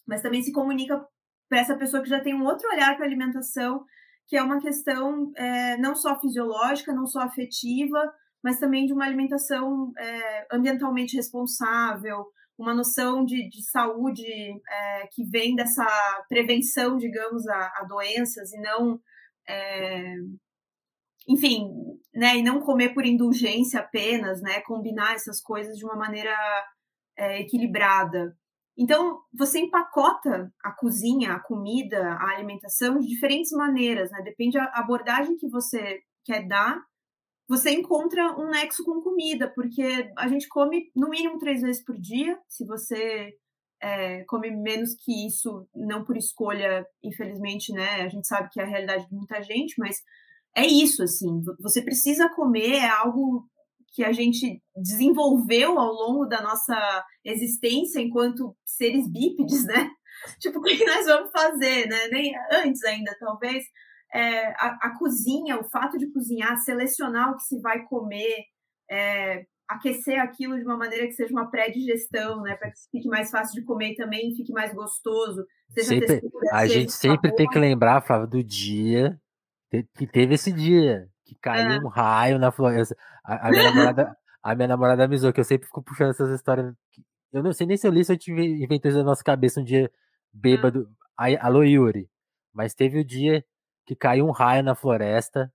mas também se comunica para essa pessoa que já tem um outro olhar para a alimentação, que é uma questão é, não só fisiológica, não só afetiva, mas também de uma alimentação é, ambientalmente responsável, uma noção de, de saúde é, que vem dessa prevenção, digamos, a, a doenças e não, é, enfim, né, e não comer por indulgência apenas, né, combinar essas coisas de uma maneira é, equilibrada. Então, você empacota a cozinha, a comida, a alimentação de diferentes maneiras, né? Depende da abordagem que você quer dar, você encontra um nexo com comida, porque a gente come no mínimo três vezes por dia. Se você é, come menos que isso, não por escolha, infelizmente, né? A gente sabe que é a realidade de muita gente, mas é isso, assim. Você precisa comer, é algo que a gente desenvolveu ao longo da nossa existência enquanto seres bípedes, né? Tipo, o que nós vamos fazer, né? Nem antes ainda, talvez. É, a, a, cozinha, o fato de cozinhar, selecionar o que se vai comer, é, aquecer aquilo de uma maneira que seja uma pré-digestão, né? Para que fique mais fácil de comer também, fique mais gostoso. Sempre, a gente sempre tem que lembrar, Flávia, do dia que teve esse dia que caiu é. um raio na floresta. A, a, minha namorada, a minha namorada avisou que eu sempre fico puxando essas histórias. Eu não sei nem se eu li se eu tive inventou isso na nossa cabeça um dia bêbado. Aí, alô, Yuri. Mas teve o dia que caiu um raio na floresta,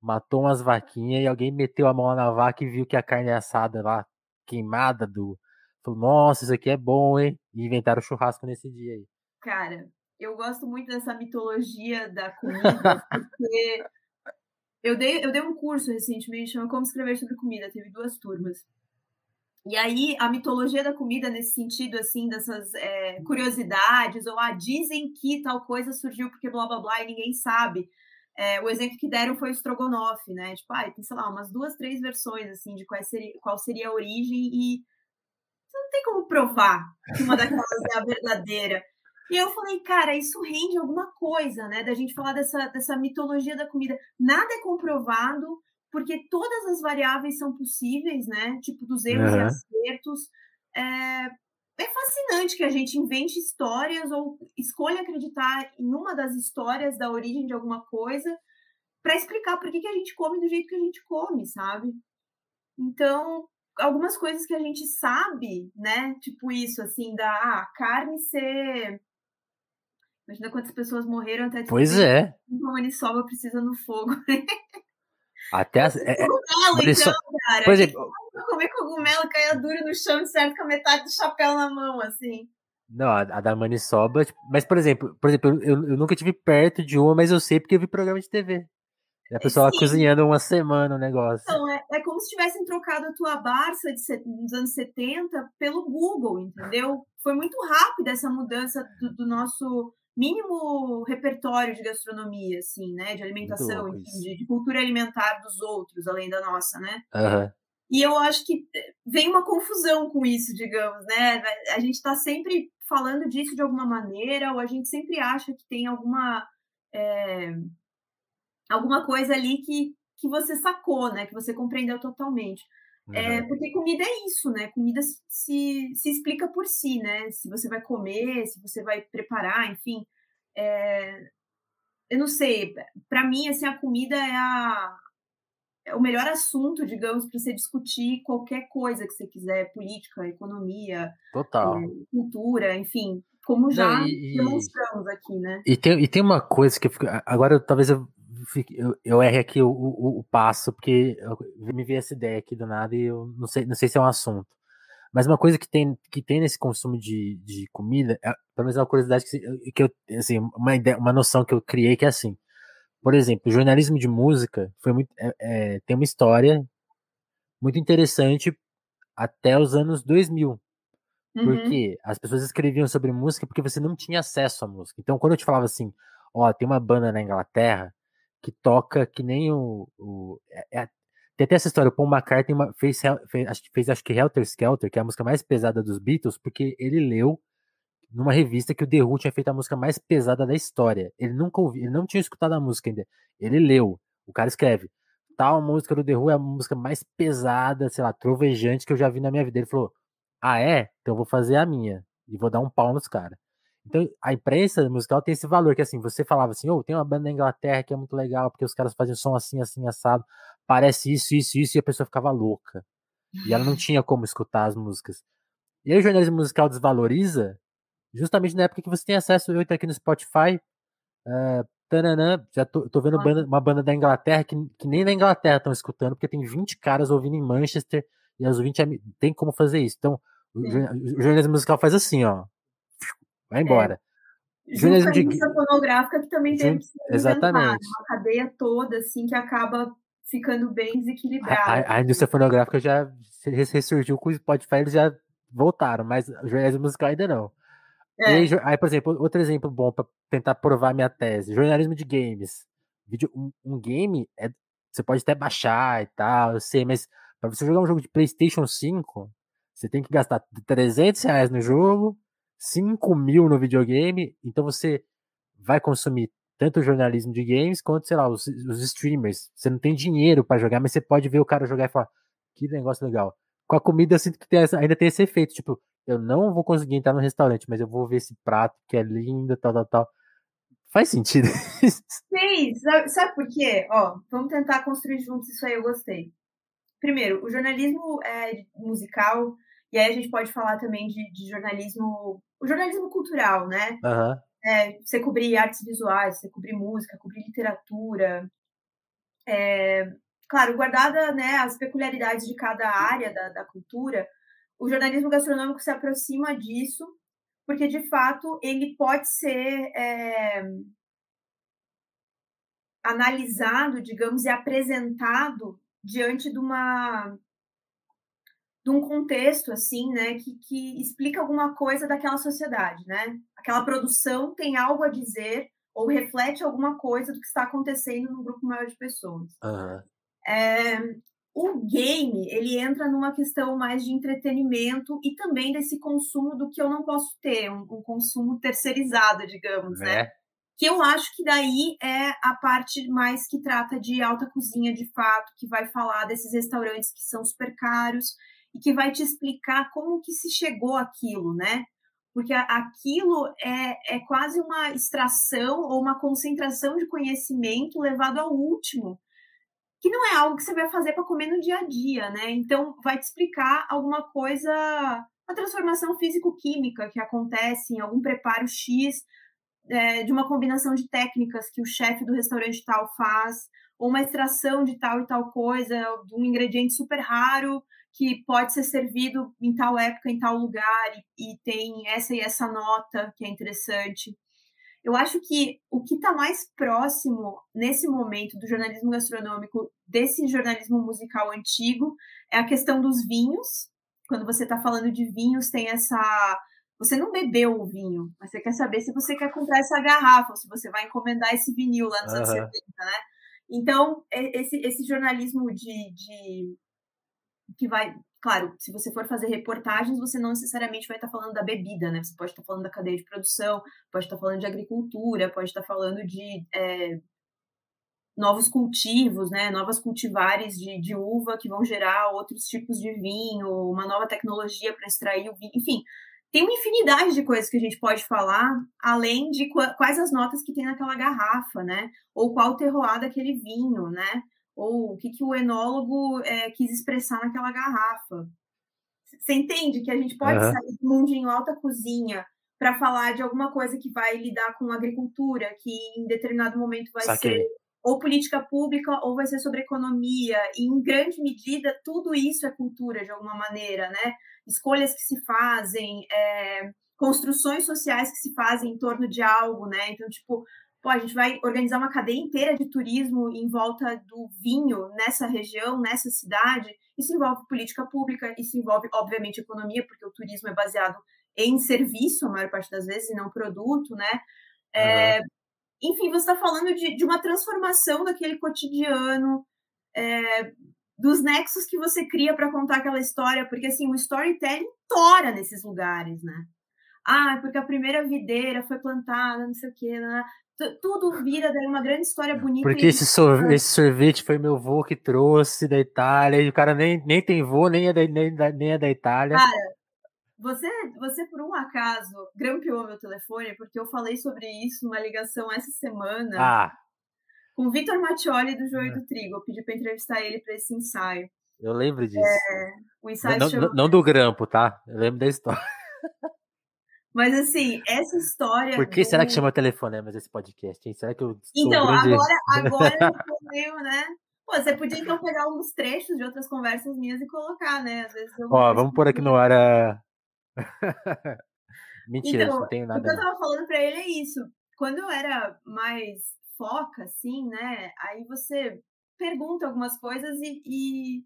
matou umas vaquinhas e alguém meteu a mão na vaca e viu que a carne assada lá, queimada do. Falou, nossa, isso aqui é bom, hein? E inventaram churrasco nesse dia aí. Cara, eu gosto muito dessa mitologia da comida, porque eu dei, eu dei um curso recentemente, chama Como Escrever sobre Comida, teve duas turmas. E aí, a mitologia da comida, nesse sentido, assim, dessas é, curiosidades, ou ah, dizem que tal coisa surgiu porque blá blá blá e ninguém sabe. É, o exemplo que deram foi o Strogonoff, né? Tipo, ah, tem, sei lá, umas duas, três versões, assim, de qual seria, qual seria a origem e você não tem como provar que uma daquelas é a verdadeira. E eu falei, cara, isso rende alguma coisa, né? Da gente falar dessa, dessa mitologia da comida. Nada é comprovado, porque todas as variáveis são possíveis, né? Tipo, dos erros uhum. e acertos. É, é fascinante que a gente invente histórias ou escolha acreditar em uma das histórias da origem de alguma coisa para explicar por que, que a gente come do jeito que a gente come, sabe? Então, algumas coisas que a gente sabe, né? Tipo isso, assim, da ah, carne ser. Imagina quantas pessoas morreram até Pois é. Uma maniçoba precisa no fogo. Até as, é, cogumelo, é, então, cara. Por exemplo, comer cogumelo caia duro no chão, certo, com a metade do chapéu na mão, assim. Não, a, a da maniçoba, tipo, mas por exemplo, por exemplo, eu, eu nunca tive perto de uma, mas eu sei porque eu vi programa de TV. E a pessoa Sim. cozinhando uma semana o negócio. Então, é, é como se tivessem trocado a tua Barça de, dos anos 70 pelo Google, entendeu? Foi muito rápida essa mudança do, do nosso mínimo repertório de gastronomia, assim, né? De alimentação, enfim, de, de, cultura alimentar dos outros, além da nossa, né? Uhum. E eu acho que eh, vem uma confusão com isso, digamos, né? A gente está sempre falando disso de alguma maneira, ou a gente sempre acha que tem alguma é, alguma coisa ali que, que você sacou, né? Que você compreendeu totalmente. É, porque comida é isso, né? Comida se, se explica por si, né? Se você vai comer, se você vai preparar, enfim. É, eu não sei, para mim, assim, a comida é, a, é o melhor assunto, digamos, para você discutir qualquer coisa que você quiser, política, economia, Total. É, cultura, enfim, como já não, e, demonstramos aqui, né? E tem, e tem uma coisa que eu fico, agora talvez eu eu, eu errei aqui o, o, o passo, porque eu, me veio essa ideia aqui do nada e eu não sei, não sei se é um assunto. Mas uma coisa que tem, que tem nesse consumo de, de comida, é, pelo menos é uma curiosidade que, que eu, assim, uma, ideia, uma noção que eu criei que é assim. Por exemplo, o jornalismo de música foi muito, é, é, tem uma história muito interessante até os anos 2000. Uhum. Porque as pessoas escreviam sobre música porque você não tinha acesso à música. Então, quando eu te falava assim, ó, tem uma banda na Inglaterra que toca que nem o. o é, é, tem até essa história, o Paul McCartney fez, fez, fez, acho que Helter Skelter, que é a música mais pesada dos Beatles, porque ele leu numa revista que o The Who tinha feito a música mais pesada da história. Ele nunca ouviu, ele não tinha escutado a música ainda. Ele leu. O cara escreve: tal música do The Who é a música mais pesada, sei lá, trovejante que eu já vi na minha vida. Ele falou: Ah, é? Então eu vou fazer a minha. E vou dar um pau nos caras. Então, a imprensa musical tem esse valor, que assim, você falava assim, oh, tem uma banda na Inglaterra que é muito legal, porque os caras fazem som assim, assim, assado, parece isso, isso, isso, e a pessoa ficava louca. E ela não tinha como escutar as músicas. E aí o jornalismo musical desvaloriza, justamente na época que você tem acesso, eu aqui no Spotify, uh, tananã, já tô, tô vendo banda, uma banda da Inglaterra que, que nem na Inglaterra estão escutando, porque tem 20 caras ouvindo em Manchester, e as 20 tem como fazer isso. Então, o, o jornalismo musical faz assim, ó, Vai embora. É. Junto de... indústria fonográfica que também teve que ser Exatamente. uma cadeia toda, assim, que acaba ficando bem desequilibrada. A, a, a indústria fonográfica já ressurgiu com o Spotify, eles já voltaram, mas jornalismo musical ainda não. É. Aí, aí, por exemplo, outro exemplo bom para tentar provar minha tese: jornalismo de games. Vídeo, um, um, game é, você pode até baixar e tal, eu sei, mas para você jogar um jogo de PlayStation 5, você tem que gastar 300 reais no jogo, 5 mil no videogame, então você vai consumir tanto o jornalismo de games quanto, sei lá, os, os streamers. Você não tem dinheiro para jogar, mas você pode ver o cara jogar e falar: que negócio legal. Com a comida, eu sinto que tem essa, ainda tem esse efeito, tipo, eu não vou conseguir entrar no restaurante, mas eu vou ver esse prato que é lindo, tal, tal, tal. Faz sentido. Sim, sabe, sabe por quê? Ó, vamos tentar construir juntos isso aí, eu gostei. Primeiro, o jornalismo é musical, e aí a gente pode falar também de, de jornalismo, o jornalismo cultural, né? Uhum. É, você cobrir artes visuais, você cobrir música, cobrir literatura. É, claro, guardada né, as peculiaridades de cada área da, da cultura, o jornalismo gastronômico se aproxima disso, porque de fato ele pode ser é, analisado, digamos, e apresentado diante de uma de um contexto assim, né, que, que explica alguma coisa daquela sociedade, né? Aquela produção tem algo a dizer ou reflete alguma coisa do que está acontecendo num grupo maior de pessoas. Uhum. É, o game, ele entra numa questão mais de entretenimento e também desse consumo do que eu não posso ter, um, um consumo terceirizado, digamos, né? É. Que eu acho que daí é a parte mais que trata de alta cozinha de fato, que vai falar desses restaurantes que são super caros e que vai te explicar como que se chegou aquilo, né? Porque aquilo é, é quase uma extração ou uma concentração de conhecimento levado ao último que não é algo que você vai fazer para comer no dia a dia, né? Então, vai te explicar alguma coisa, uma transformação físico-química que acontece em algum preparo X, é, de uma combinação de técnicas que o chefe do restaurante tal faz, ou uma extração de tal e tal coisa, de um ingrediente super raro que pode ser servido em tal época, em tal lugar, e, e tem essa e essa nota que é interessante. Eu acho que o que está mais próximo nesse momento do jornalismo gastronômico desse jornalismo musical antigo é a questão dos vinhos. Quando você está falando de vinhos, tem essa. Você não bebeu o vinho, mas você quer saber se você quer comprar essa garrafa, ou se você vai encomendar esse vinil lá nos uhum. anos 70, né? Então, esse, esse jornalismo de, de que vai Claro, se você for fazer reportagens, você não necessariamente vai estar falando da bebida, né? Você pode estar falando da cadeia de produção, pode estar falando de agricultura, pode estar falando de é, novos cultivos, né? Novas cultivares de, de uva que vão gerar outros tipos de vinho, uma nova tecnologia para extrair o vinho, enfim. Tem uma infinidade de coisas que a gente pode falar, além de quais as notas que tem naquela garrafa, né? Ou qual terroir daquele vinho, né? Ou o que, que o enólogo é, quis expressar naquela garrafa. Você entende que a gente pode uhum. sair do mundinho alta cozinha para falar de alguma coisa que vai lidar com agricultura, que em determinado momento vai Saquei. ser ou política pública ou vai ser sobre economia. E em grande medida, tudo isso é cultura de alguma maneira, né? Escolhas que se fazem, é, construções sociais que se fazem em torno de algo, né? Então, tipo, pô, a gente vai organizar uma cadeia inteira de turismo em volta do vinho nessa região, nessa cidade. Isso envolve política pública, isso envolve, obviamente, economia, porque o turismo é baseado em serviço, a maior parte das vezes, e não produto, né? É, Enfim, você está falando de, de, uma transformação daquele cotidiano, é, dos nexos que você cria para contar aquela história, porque assim, o storytelling tora nesses lugares, né? Ah, porque a primeira videira foi plantada, não sei o quê, né? Tudo vira daí uma grande história bonita. Porque esse, sorvete, esse sorvete foi meu vô que trouxe da Itália, e o cara nem, nem tem vô, nem é da, nem, nem é da Itália. Cara, você, você por um acaso grampeou meu telefone, porque eu falei sobre isso numa ligação essa semana ah. com o Vitor Mattioli do Joio do Trigo. Eu pedi para entrevistar ele para esse ensaio. Eu lembro disso. É, o ensaio não, chama... não do grampo, tá? Eu lembro da história. Mas assim, essa história. Por que do... será que chama telefonemas esse podcast, hein? Será que eu. Então, grande... agora, agora eu meio, né? Pô, você podia então pegar alguns trechos de outras conversas minhas e colocar, né? Às vezes eu Ó, vamos pôr aqui no ar a. Mentira, então, não tem nada. O que eu tava falando pra ele é isso. Quando eu era mais foca, assim, né? Aí você pergunta algumas coisas e, e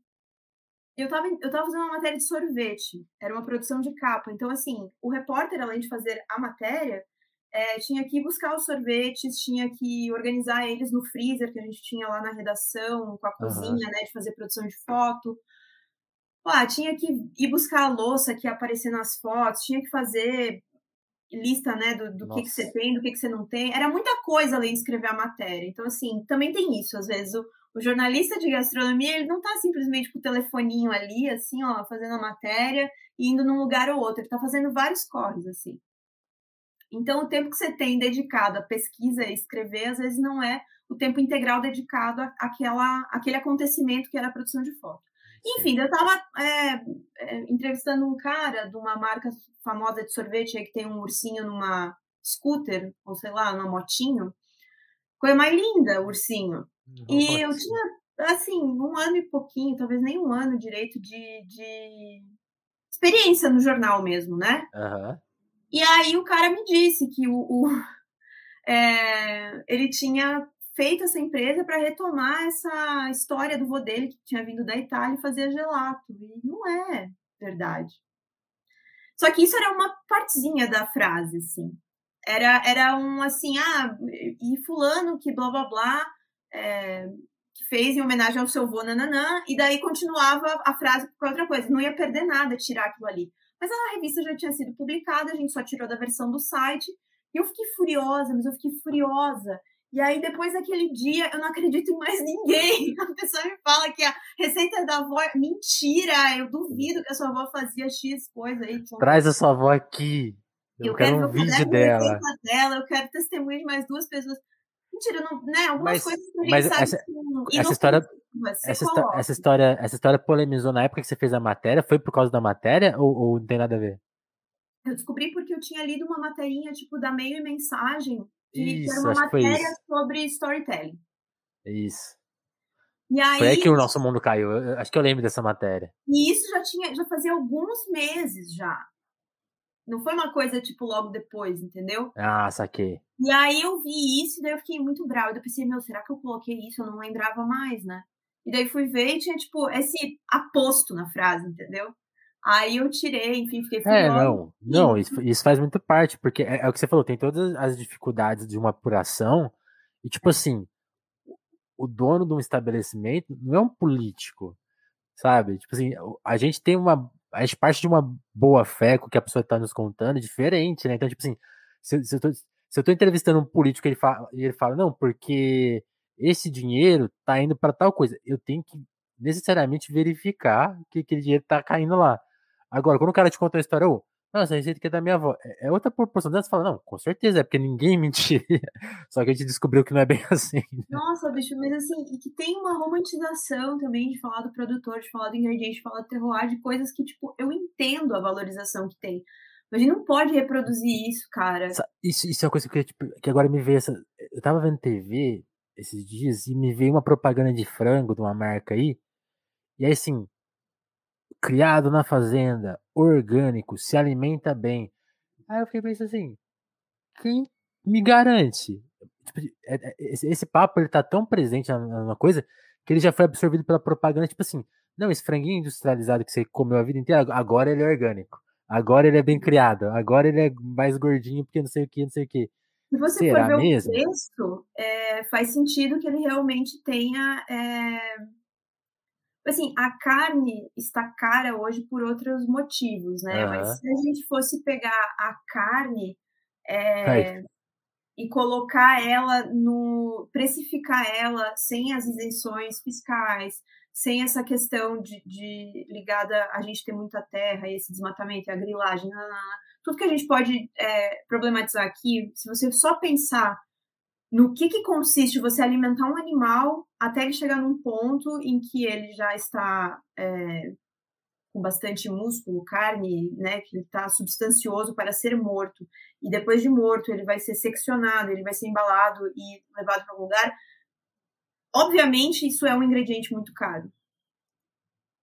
eu estava eu tava fazendo uma matéria de sorvete, era uma produção de capa. Então, assim, o repórter, além de fazer a matéria, é, tinha que buscar os sorvetes, tinha que organizar eles no freezer que a gente tinha lá na redação, com a cozinha, né, de fazer produção de foto. Ah, tinha que ir buscar a louça que ia aparecer nas fotos, tinha que fazer lista, né, do, do que, que você tem, do que, que você não tem. Era muita coisa além de escrever a matéria. Então, assim, também tem isso. Às vezes, o, o jornalista de gastronomia, ele não está simplesmente com o telefoninho ali, assim, ó, fazendo a matéria e indo num lugar ou outro. Ele está fazendo vários corres, assim. Então, o tempo que você tem dedicado à pesquisa e escrever, às vezes, não é o tempo integral dedicado àquela, àquele acontecimento que era a produção de foto. Enfim, eu estava é, é, entrevistando um cara de uma marca famosa de sorvete aí que tem um ursinho numa scooter, ou sei lá, numa motinho. Coisa mais linda, ursinho. E eu tinha, assim, um ano e pouquinho, talvez nem um ano direito de, de experiência no jornal mesmo, né? Uhum. E aí o cara me disse que o, o é, ele tinha feito essa empresa para retomar essa história do vô dele que tinha vindo da Itália e fazia gelato. E não é verdade. Só que isso era uma partezinha da frase, assim. Era, era um assim, ah, e fulano que blá blá blá, é, que fez em homenagem ao seu vô nananã, e daí continuava a frase com outra coisa. Não ia perder nada tirar aquilo ali. Mas a revista já tinha sido publicada, a gente só tirou da versão do site, e eu fiquei furiosa, mas eu fiquei furiosa. E aí, depois daquele dia, eu não acredito em mais ninguém. A pessoa me fala que a receita da avó. É mentira! Eu duvido que a sua avó fazia X coisa aí. Traz a sua avó aqui. Eu, eu quero, quero um vídeo dela. dela. Eu quero testemunho de mais duas pessoas. Mentira, não, né? Algumas mas, coisas que a gente mas sabe essa, que essa história, essa, essa, história, essa história polemizou na época que você fez a matéria? Foi por causa da matéria ou, ou não tem nada a ver? Eu descobri porque eu tinha lido uma materinha, tipo, da meio e mensagem, que isso, era uma matéria sobre storytelling. Isso. E aí, foi aí que o nosso mundo caiu. Eu, acho que eu lembro dessa matéria. E isso já tinha, já fazia alguns meses já. Não foi uma coisa, tipo, logo depois, entendeu? Ah, saquei. E aí eu vi isso daí eu fiquei muito brava. Eu pensei, meu, será que eu coloquei isso? Eu não lembrava mais, né? E daí fui ver e tinha, tipo, esse aposto na frase, entendeu? Aí eu tirei, enfim, fiquei furiosa. É, não, não, isso, isso faz muito parte, porque é, é, o que você falou, tem todas as dificuldades de uma apuração, e tipo assim, o dono de um estabelecimento não é um político, sabe? Tipo assim, a gente tem uma. A gente parte de uma boa fé com o que a pessoa está nos contando, diferente, né? Então, tipo assim, se, se, eu, tô, se eu tô entrevistando um político e ele fala, ele fala, não, porque esse dinheiro tá indo para tal coisa, eu tenho que necessariamente verificar que aquele dinheiro tá caindo lá. Agora, quando o cara te conta a história, ô, nossa, a receita que é da minha avó, é, é outra proporção. Você fala, não, com certeza, é porque ninguém mentiria. Só que a gente descobriu que não é bem assim. Né? Nossa, bicho, mas assim, e que tem uma romantização também de falar do produtor, de falar do ingrediente, de falar do terroir, de coisas que, tipo, eu entendo a valorização que tem. Mas a gente não pode reproduzir isso, cara. Isso, isso é uma coisa que, tipo, que agora me veio essa. Eu tava vendo TV esses dias e me veio uma propaganda de frango de uma marca aí. E aí, assim, criado na fazenda, orgânico, se alimenta bem. Aí eu fiquei pensando assim, quem me garante? Tipo, é, é, esse, papo ele tá tão presente na, coisa que ele já foi absorvido pela propaganda, tipo assim, não, esse franguinho industrializado que você comeu a vida inteira, agora ele é orgânico. Agora ele é bem criado, agora ele é mais gordinho porque não sei o que, não sei o que. Se você Será for ver mesmo? o texto, é, faz sentido que ele realmente tenha é assim, a carne está cara hoje por outros motivos, né? Uhum. Mas se a gente fosse pegar a carne é, e colocar ela no. precificar ela sem as isenções fiscais, sem essa questão de, de ligada a gente ter muita terra esse desmatamento e a grilagem, tudo que a gente pode é, problematizar aqui, se você só pensar no que, que consiste você alimentar um animal até ele chegar num ponto em que ele já está é, com bastante músculo, carne, né, que ele está substancioso para ser morto. E depois de morto, ele vai ser seccionado, ele vai ser embalado e levado para algum lugar. Obviamente, isso é um ingrediente muito caro.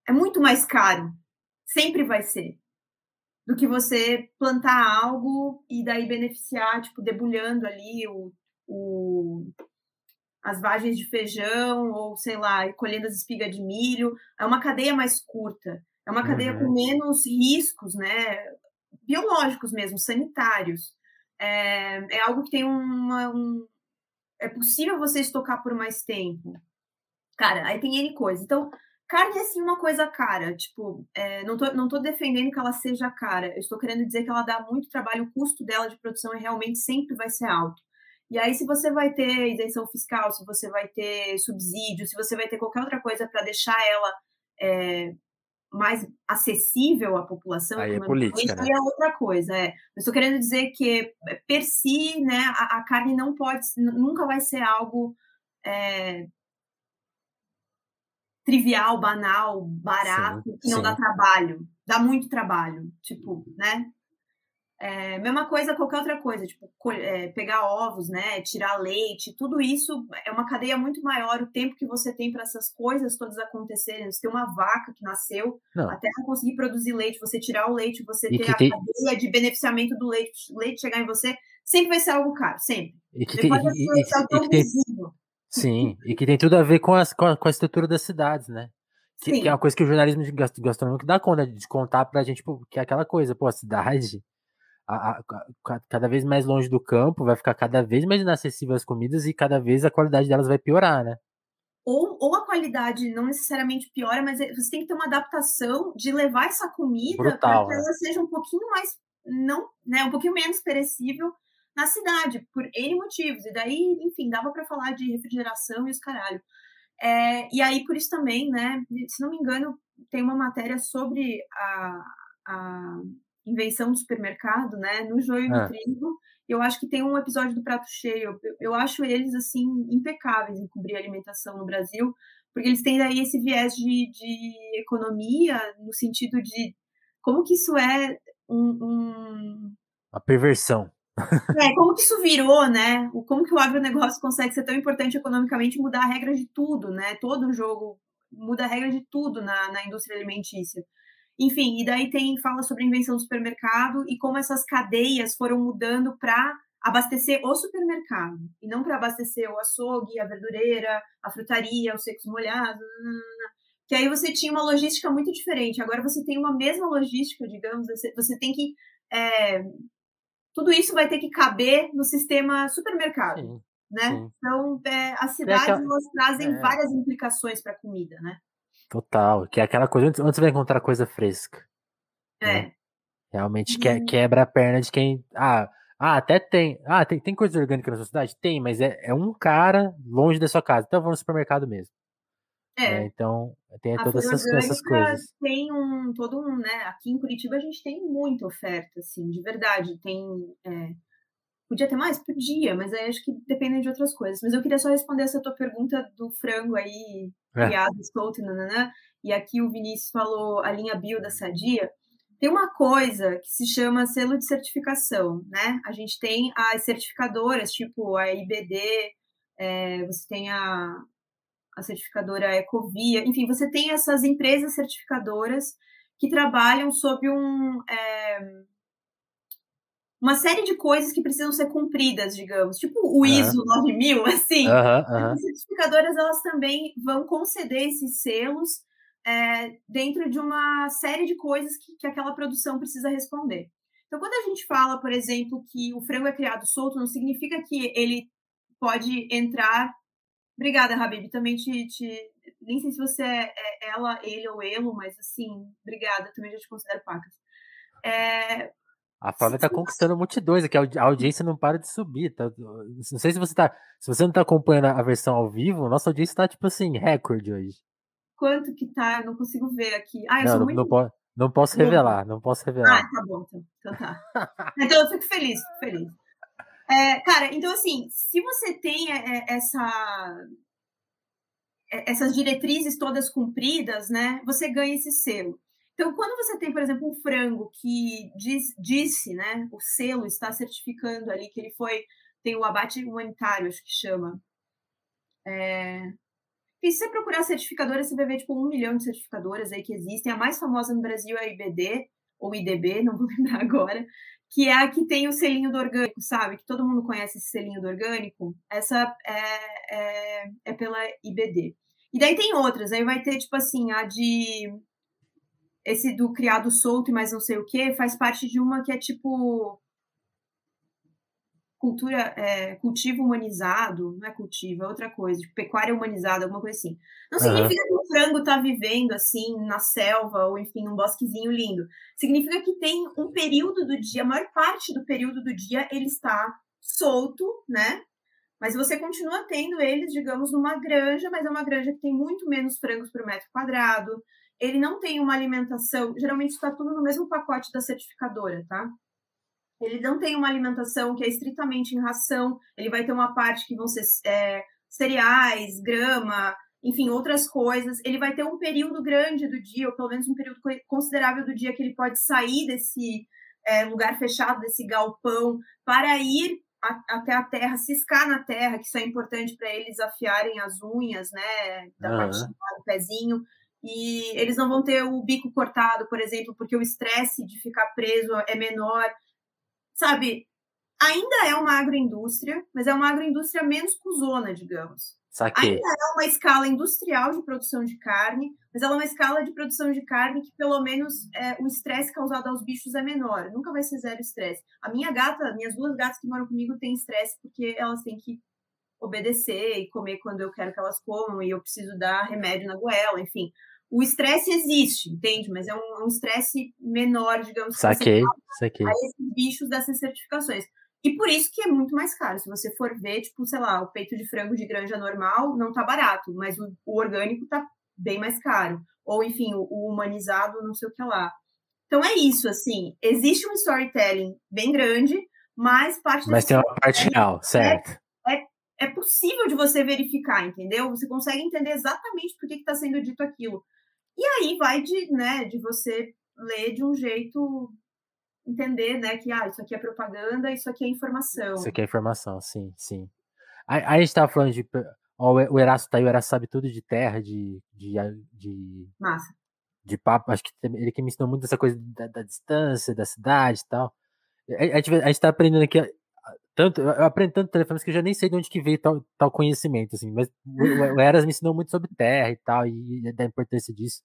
É muito mais caro. Sempre vai ser. Do que você plantar algo e daí beneficiar, tipo, debulhando ali o o, as vagens de feijão, ou sei lá, colhendo as espigas de milho. É uma cadeia mais curta, é uma cadeia uhum. com menos riscos, né? Biológicos mesmo, sanitários. É, é algo que tem uma. Um, é possível você estocar por mais tempo. Cara, aí tem N coisa. Então, carne é sim uma coisa cara. Tipo, é, não, tô, não tô defendendo que ela seja cara. Eu estou querendo dizer que ela dá muito trabalho, o custo dela de produção é realmente sempre vai ser alto. E aí, se você vai ter isenção fiscal, se você vai ter subsídio, se você vai ter qualquer outra coisa para deixar ela é, mais acessível à população, aí é política, né? é outra coisa. É. Eu estou querendo dizer que, per si, né, a, a carne não pode, nunca vai ser algo é, trivial, banal, barato, sim, que não sim. dá trabalho. Dá muito trabalho, tipo, né? É, mesma coisa qualquer outra coisa, tipo, é, pegar ovos, né, tirar leite, tudo isso é uma cadeia muito maior. O tempo que você tem para essas coisas todas acontecerem, você tem uma vaca que nasceu, Não. até conseguir produzir leite, você tirar o leite, você e ter a tem... cadeia de beneficiamento do leite, o leite chegar em você, sempre vai ser algo caro, sempre. E que tem, e, e, e tem... Sim, e que tem tudo a ver com, as, com, a, com a estrutura das cidades, né? Que, que, é uma coisa que o jornalismo gastronômico dá conta de contar pra gente, que é aquela coisa, pô, a cidade a, a, cada vez mais longe do campo, vai ficar cada vez mais inacessível as comidas e cada vez a qualidade delas vai piorar, né? Ou, ou a qualidade não necessariamente piora, mas é, você tem que ter uma adaptação de levar essa comida para que né? ela seja um pouquinho mais, não, né, um pouquinho menos perecível na cidade, por N motivos. E daí, enfim, dava para falar de refrigeração e os caralho. É, e aí, por isso também, né, se não me engano, tem uma matéria sobre a, a invenção do supermercado, né? No joio e no é. trigo. Eu acho que tem um episódio do Prato Cheio. Eu, eu acho eles, assim, impecáveis em cobrir a alimentação no Brasil, porque eles têm daí esse viés de, de economia, no sentido de como que isso é um, um... Uma perversão. É, como que isso virou, né? Como que o agronegócio consegue ser tão importante economicamente e mudar a regra de tudo, né? Todo o jogo muda a regra de tudo na, na indústria alimentícia. Enfim, e daí tem fala sobre a invenção do supermercado e como essas cadeias foram mudando para abastecer o supermercado e não para abastecer o açougue, a verdureira, a frutaria, os secos molhados. Que aí você tinha uma logística muito diferente. Agora você tem uma mesma logística, digamos, você, você tem que. É, tudo isso vai ter que caber no sistema supermercado. Sim, né? Sim. Então, é, as cidades é elas trazem é. várias implicações para a comida, né? Total, que é aquela coisa onde você vai encontrar coisa fresca. Né? É. Realmente que, uhum. quebra a perna de quem. Ah, ah até tem. Ah, tem, tem coisa orgânica na sua cidade? Tem, mas é, é um cara longe da sua casa. Então vamos no supermercado mesmo. É. é então, tem a todas essas, essas, coisas. Tem um, todo um, né? Aqui em Curitiba a gente tem muita oferta, assim, de verdade. Tem. É, Podia ter mais? Podia, mas aí acho que depende de outras coisas. Mas eu queria só responder essa tua pergunta do frango aí, é. criado, solto. E aqui o Vinícius falou a linha bio da Sadia. Tem uma coisa que se chama selo de certificação, né? A gente tem as certificadoras, tipo a IBD, é, você tem a, a certificadora Ecovia, enfim, você tem essas empresas certificadoras que trabalham sob um, é, uma série de coisas que precisam ser cumpridas, digamos, tipo o ISO 9000, assim. As certificadoras elas também vão conceder esses selos é, dentro de uma série de coisas que, que aquela produção precisa responder. Então, quando a gente fala, por exemplo, que o frango é criado solto, não significa que ele pode entrar. Obrigada, Habib. Também te, te... Nem sei se você é, é ela, ele ou elo, mas assim, obrigada. Também já te considero pacas. É, a Flávia tá conquistando multidões aqui, a audiência não para de subir. Tá? Não sei se você tá. Se você não tá acompanhando a versão ao vivo, nossa audiência tá, tipo assim, recorde hoje. Quanto que tá? Eu não consigo ver aqui. Ah, eu não, sou não, muito... não, posso, não posso revelar, não posso revelar. Ah, tá bom, então, então tá. então eu fico feliz, fico feliz. É, cara, então assim, se você tem é, é, essa é, essas diretrizes todas cumpridas, né, você ganha esse selo. Então, quando você tem, por exemplo, um frango que diz, disse, né, o selo está certificando ali que ele foi, tem o abate humanitário, acho que chama. É... E se você procurar certificadoras, você vai ver tipo um milhão de certificadoras aí que existem. A mais famosa no Brasil é a IBD, ou IDB, não vou lembrar agora, que é a que tem o selinho do orgânico, sabe? Que todo mundo conhece esse selinho do orgânico. Essa é, é, é pela IBD. E daí tem outras, aí vai ter, tipo assim, a de. Esse do criado solto e mais não sei o que, faz parte de uma que é tipo cultura, é, cultivo humanizado, não é cultivo, é outra coisa, tipo, pecuária humanizada, alguma coisa assim. Não significa uhum. que o frango está vivendo assim na selva ou enfim num bosquezinho lindo. Significa que tem um período do dia, a maior parte do período do dia ele está solto, né? Mas você continua tendo eles, digamos, numa granja, mas é uma granja que tem muito menos frangos por metro quadrado. Ele não tem uma alimentação, geralmente está tudo no mesmo pacote da certificadora, tá? Ele não tem uma alimentação que é estritamente em ração, ele vai ter uma parte que vão ser é, cereais, grama, enfim, outras coisas. Ele vai ter um período grande do dia, ou pelo menos um período considerável do dia, que ele pode sair desse é, lugar fechado, desse galpão, para ir a, até a terra, ciscar na terra, que isso é importante para eles afiarem as unhas, né, da uhum. parte do pezinho. E eles não vão ter o bico cortado, por exemplo, porque o estresse de ficar preso é menor sabe, ainda é uma agroindústria, mas é uma agroindústria menos cuzona, digamos. Saquei. Ainda é uma escala industrial de produção de carne, mas ela é uma escala de produção de carne que, pelo menos, é, o estresse causado aos bichos é menor. Nunca vai ser zero estresse. A minha gata, minhas duas gatas que moram comigo têm estresse porque elas têm que obedecer e comer quando eu quero que elas comam e eu preciso dar remédio na goela, enfim o estresse existe, entende? Mas é um estresse menor, digamos. Saquei, saquei. A esses bichos dessas certificações. E por isso que é muito mais caro. Se você for ver, tipo, sei lá, o peito de frango de granja normal não tá barato, mas o, o orgânico tá bem mais caro. Ou, enfim, o, o, humanizado, não sei o que lá. Então é isso, assim. Existe um storytelling bem grande, mas parte Mas tem uma parte real, certo. É, é, é, possível de você verificar, entendeu? Você consegue entender exatamente por que está sendo dito aquilo. E aí vai de, né, de você ler de um jeito entender, né, que ah, isso aqui é propaganda, isso aqui é informação. Isso aqui é informação, sim, sim. Aí, aí a gente tava falando de ó, o Erasto tá aí, o Erasto sabe tudo de terra, de de, de Massa. De papo, acho que ele que me ensinou muito essa coisa da, da distância, da cidade e tal. A, a, gente, a gente tá aprendendo aqui tanto, eu aprendo tanto telefones que eu já nem sei de onde que veio tal, tal conhecimento, assim, mas o, Eras me ensinou muito sobre terra e tal, e, e da importância disso.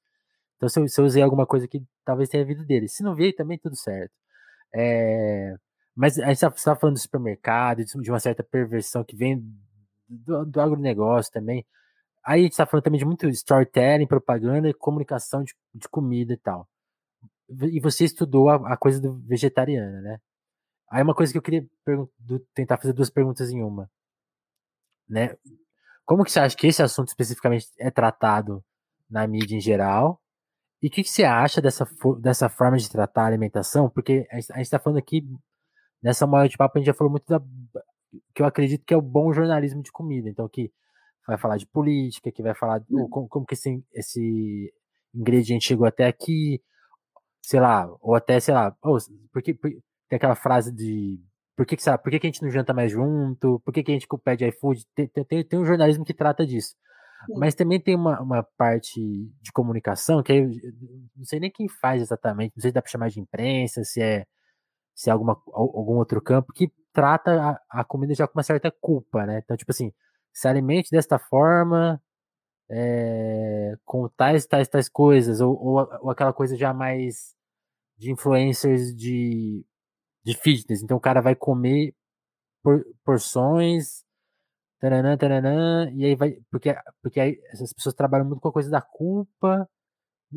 Então, se eu, se eu, usei alguma coisa que talvez tenha vindo dele. Se não veio, também tudo certo. É, mas a gente estava falando do supermercado, de uma certa perversão que vem do, do agronegócio também. Aí a gente está falando também de muito storytelling, propaganda e comunicação de, de comida e tal. E você estudou a, a coisa do vegetariana, né? Aí uma coisa que eu queria tentar fazer duas perguntas em uma. Né? Como que você acha que esse assunto especificamente é tratado na mídia em geral? E o que, que, você acha dessa, dessa forma de tratar a alimentação? Porque a gente está falando aqui, nessa maior de papo, a gente já falou muito da. que eu acredito que é o bom jornalismo de comida. Então, que vai falar de política, que vai falar de, como, como, que esse, esse ingrediente chegou até aqui, sei lá, ou até, sei lá, porque, porque tem aquela frase de por que, que, sabe, por que, que a gente não janta mais junto? Por que, que a gente pede iFood? Tem, tem, tem um jornalismo que trata disso. Sim. Mas também tem uma, uma parte de comunicação que eu não sei nem quem faz exatamente, não sei se dá para chamar de imprensa, se é, se é alguma, algum outro campo, que trata a, a comida já com uma certa culpa, né? Então, tipo assim, se alimente desta forma, é, com tais, tais, tais coisas, ou, ou, ou aquela coisa já mais de influencers de de fitness. Então o cara vai comer por, porções, taranã, taranã, e aí vai. Porque, porque aí essas pessoas trabalham muito com a coisa da culpa.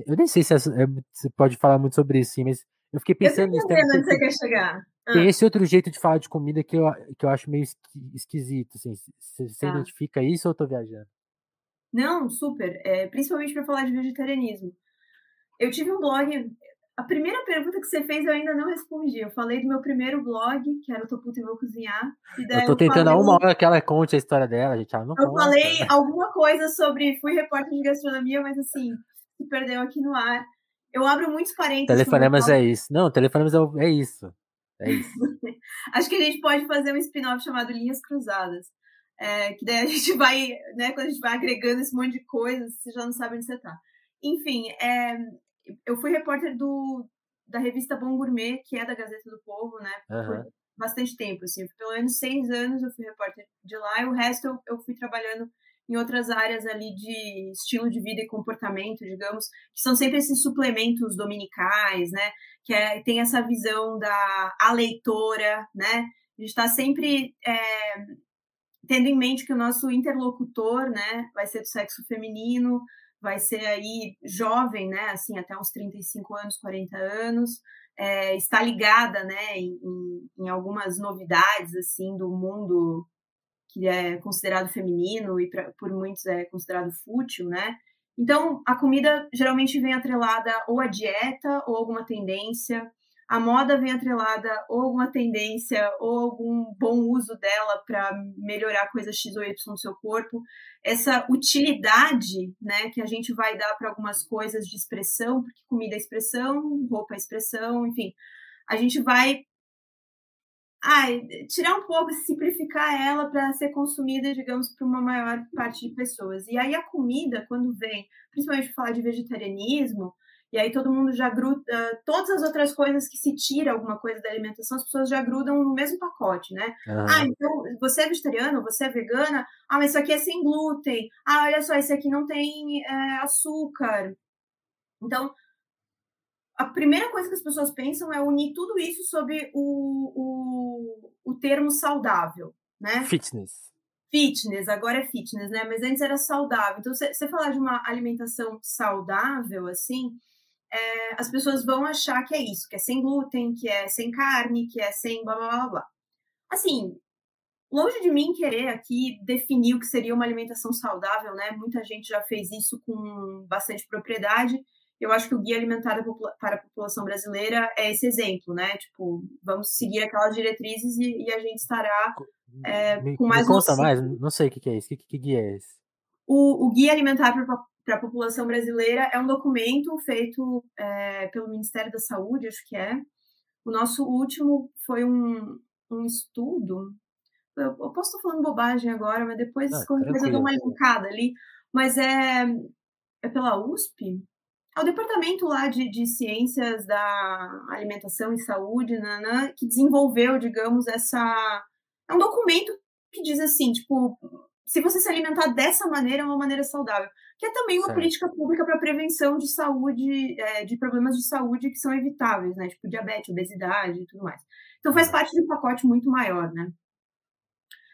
Eu nem sei se é, você pode falar muito sobre isso, sim, mas eu fiquei pensando nisso. Tem, onde você quer chegar. Ah. Tem esse outro jeito de falar de comida que eu, que eu acho meio esquisito. Assim. Você, você ah. identifica isso ou eu tô viajando? Não, super. É, principalmente para falar de vegetarianismo. Eu tive um blog, a primeira pergunta que você fez eu ainda não respondi. Eu falei do meu primeiro blog, que era o Tô Puto e Vou Cozinhar. eu tô tentando falei... uma hora que ela conte a história dela, gente. Ela não eu conta. falei alguma coisa sobre. Fui repórter de gastronomia, mas assim, se perdeu aqui no ar. Eu abro muitos parênteses. Telefonemas é isso. Não, telefonemas é, é isso. É isso. Acho que a gente pode fazer um spin-off chamado Linhas Cruzadas. É, que daí a gente vai, né, quando a gente vai agregando esse monte de coisas, você já não sabe onde você tá. Enfim, é, eu fui repórter do, da revista Bom Gourmet, que é da Gazeta do Povo, né? Uhum. Por bastante tempo, assim. Pelo menos seis anos eu fui repórter de lá e o resto eu, eu fui trabalhando em outras áreas ali de estilo de vida e comportamento, digamos, que são sempre esses suplementos dominicais, né? Que é, tem essa visão da a leitora, né? A gente está sempre é, tendo em mente que o nosso interlocutor, né, vai ser do sexo feminino, vai ser aí jovem, né, assim, até uns 35 anos, 40 anos, é, está ligada, né, em, em, algumas novidades, assim, do mundo que é considerado feminino e pra, por muitos é considerado fútil, né? Então, a comida geralmente vem atrelada ou à dieta ou alguma tendência. A moda vem atrelada ou alguma tendência ou algum bom uso dela para melhorar coisa X ou Y no seu corpo. Essa utilidade, né, que a gente vai dar para algumas coisas de expressão, porque comida é expressão, roupa é expressão, enfim. A gente vai ai, tirar um pouco, simplificar ela para ser consumida, digamos, por uma maior parte de pessoas. E aí a comida, quando vem, principalmente falar de vegetarianismo, e aí todo mundo já gruda, todas as outras coisas que se tira alguma coisa da alimentação, as pessoas já grudam no mesmo pacote, né? Uhum. Ah, então você é vegetariano, você é vegana, ah, mas isso aqui é sem glúten, ah, olha só, esse aqui não tem é, açúcar. Então, a primeira coisa que as pessoas pensam é unir tudo isso sob o, o, o termo saudável, né? Fitness. Fitness, agora é fitness, né? Mas antes era saudável. Então, você falar de uma alimentação saudável, assim, é, as pessoas vão achar que é isso, que é sem glúten, que é sem carne, que é sem blá blá blá blá. Assim, longe de mim querer aqui definir o que seria uma alimentação saudável, né? Muita gente já fez isso com bastante propriedade eu acho que o Guia Alimentar para a População Brasileira é esse exemplo, né? Tipo, vamos seguir aquelas diretrizes e, e a gente estará é, me, com mais... Me conta mais, não sei o que, é isso. Que, que, que guia é esse? O, o Guia Alimentar para a População Brasileira é um documento feito é, pelo Ministério da Saúde, acho que é. O nosso último foi um, um estudo. Eu, eu posso estar falando bobagem agora, mas depois, ah, eu dou uma linkada ali. Mas é, é pela USP, ao departamento lá de, de ciências da alimentação e saúde, nanã, que desenvolveu, digamos, essa. É um documento que diz assim, tipo, se você se alimentar dessa maneira, é uma maneira saudável. Que é também uma certo. política pública para prevenção de saúde, é, de problemas de saúde que são evitáveis, né? Tipo diabetes, obesidade e tudo mais. Então faz parte de um pacote muito maior, né?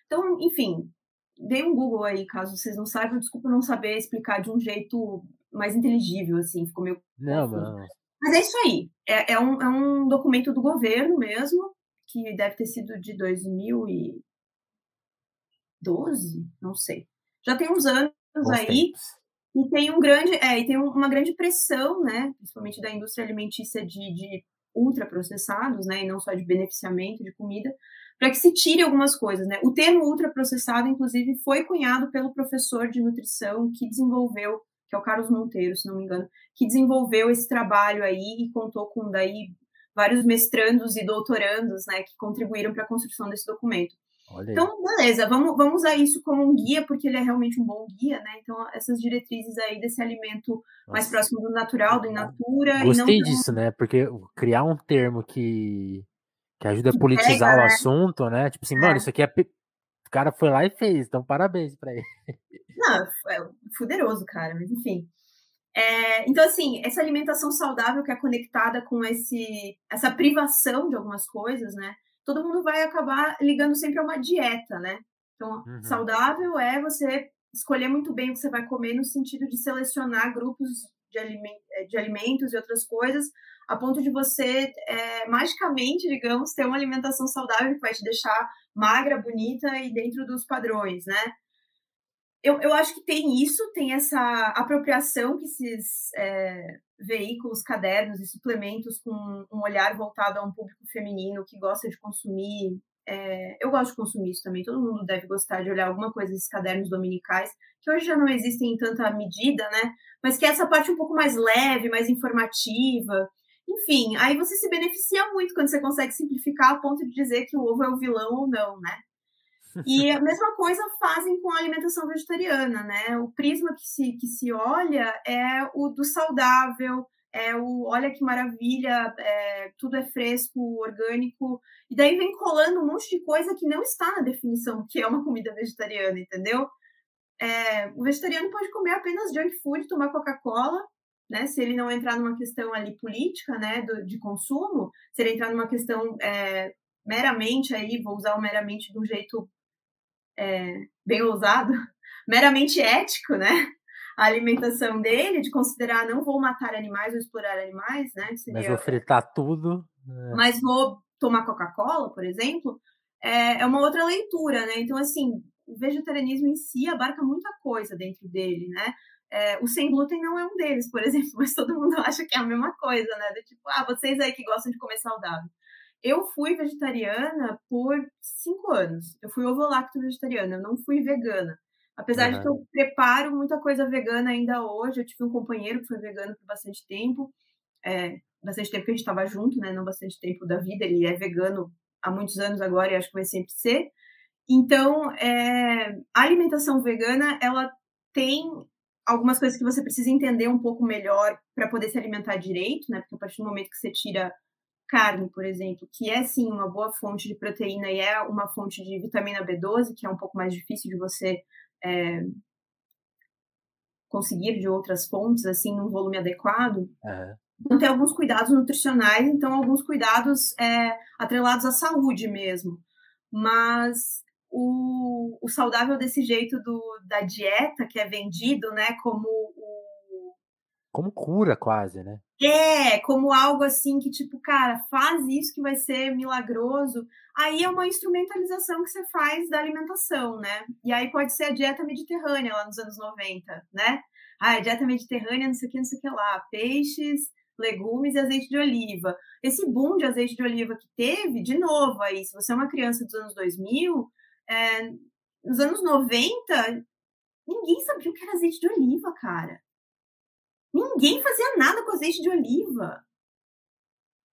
Então, enfim, dê um Google aí, caso vocês não saibam. Desculpa não saber explicar de um jeito mais inteligível, assim, ficou meio. Não, não. Mas é isso aí. É, é, um, é um documento do governo mesmo, que deve ter sido de 2012, não sei. Já tem uns anos Bons aí. Tempos. E tem um grande, é, e tem uma grande pressão, né, principalmente da indústria alimentícia de, de ultraprocessados, né, e não só de beneficiamento de comida, para que se tire algumas coisas, né? O termo ultraprocessado, inclusive, foi cunhado pelo professor de nutrição que desenvolveu que é o Carlos Monteiro, se não me engano, que desenvolveu esse trabalho aí e contou com daí vários mestrandos e doutorandos, né, que contribuíram para a construção desse documento. Então, beleza, vamos, vamos usar isso como um guia, porque ele é realmente um bom guia, né? Então, essas diretrizes aí desse alimento Nossa. mais próximo do natural, do in natura. Gostei disso, né? Porque criar um termo que, que ajuda a politizar pega, o né? assunto, né? Tipo assim, é. mano, isso aqui é. O cara foi lá e fez, então parabéns para ele. Não, é fuderoso, cara, mas enfim. É, então, assim, essa alimentação saudável que é conectada com esse, essa privação de algumas coisas, né? Todo mundo vai acabar ligando sempre a uma dieta, né? Então, uhum. saudável é você escolher muito bem o que você vai comer no sentido de selecionar grupos de, aliment é, de alimentos e outras coisas, a ponto de você, é, magicamente, digamos, ter uma alimentação saudável que vai te deixar magra, bonita e dentro dos padrões, né? Eu, eu acho que tem isso, tem essa apropriação que esses é, veículos, cadernos e suplementos com um olhar voltado a um público feminino que gosta de consumir. É, eu gosto de consumir isso também, todo mundo deve gostar de olhar alguma coisa desses cadernos dominicais, que hoje já não existem em tanta medida, né? Mas que é essa parte um pouco mais leve, mais informativa. Enfim, aí você se beneficia muito quando você consegue simplificar a ponto de dizer que o ovo é o vilão ou não, né? E a mesma coisa fazem com a alimentação vegetariana, né? O prisma que se, que se olha é o do saudável, é o olha que maravilha, é, tudo é fresco, orgânico, e daí vem colando um monte de coisa que não está na definição que é uma comida vegetariana, entendeu? É, o vegetariano pode comer apenas junk food, tomar Coca-Cola, né? Se ele não entrar numa questão ali política, né, do, de consumo, se ele entrar numa questão é, meramente aí, vou usar o meramente de um jeito é, bem ousado, meramente ético, né? A alimentação dele, de considerar não vou matar animais ou explorar animais, né? Seria, mas vou fritar tudo. É. Mas vou tomar Coca-Cola, por exemplo, é, é uma outra leitura, né? Então, assim, o vegetarianismo em si abarca muita coisa dentro dele, né? É, o sem glúten não é um deles, por exemplo, mas todo mundo acha que é a mesma coisa, né? Do tipo, ah, vocês aí que gostam de comer saudável. Eu fui vegetariana por cinco anos. Eu fui ovolacto vegetariana, eu não fui vegana. Apesar uhum. de que eu preparo muita coisa vegana ainda hoje. Eu tive um companheiro que foi vegano por bastante tempo. É, bastante tempo que a gente estava junto, né? Não bastante tempo da vida. Ele é vegano há muitos anos agora e acho que vai sempre ser. Então, é, a alimentação vegana, ela tem algumas coisas que você precisa entender um pouco melhor para poder se alimentar direito, né? Porque a partir do momento que você tira carne, por exemplo, que é sim uma boa fonte de proteína e é uma fonte de vitamina B12, que é um pouco mais difícil de você é, conseguir de outras fontes, assim, num volume adequado. Uhum. Então, tem alguns cuidados nutricionais, então, alguns cuidados é, atrelados à saúde mesmo. Mas o, o saudável desse jeito do, da dieta, que é vendido, né, como o... Como cura, quase, né? É, como algo assim que, tipo, cara, faz isso que vai ser milagroso. Aí é uma instrumentalização que você faz da alimentação, né? E aí pode ser a dieta mediterrânea lá nos anos 90, né? Ah, dieta mediterrânea, não sei o que, não sei o que lá. Peixes, legumes e azeite de oliva. Esse boom de azeite de oliva que teve, de novo aí, se você é uma criança dos anos 2000, é, nos anos 90, ninguém sabia o que era azeite de oliva, cara. Ninguém fazia nada com azeite de oliva.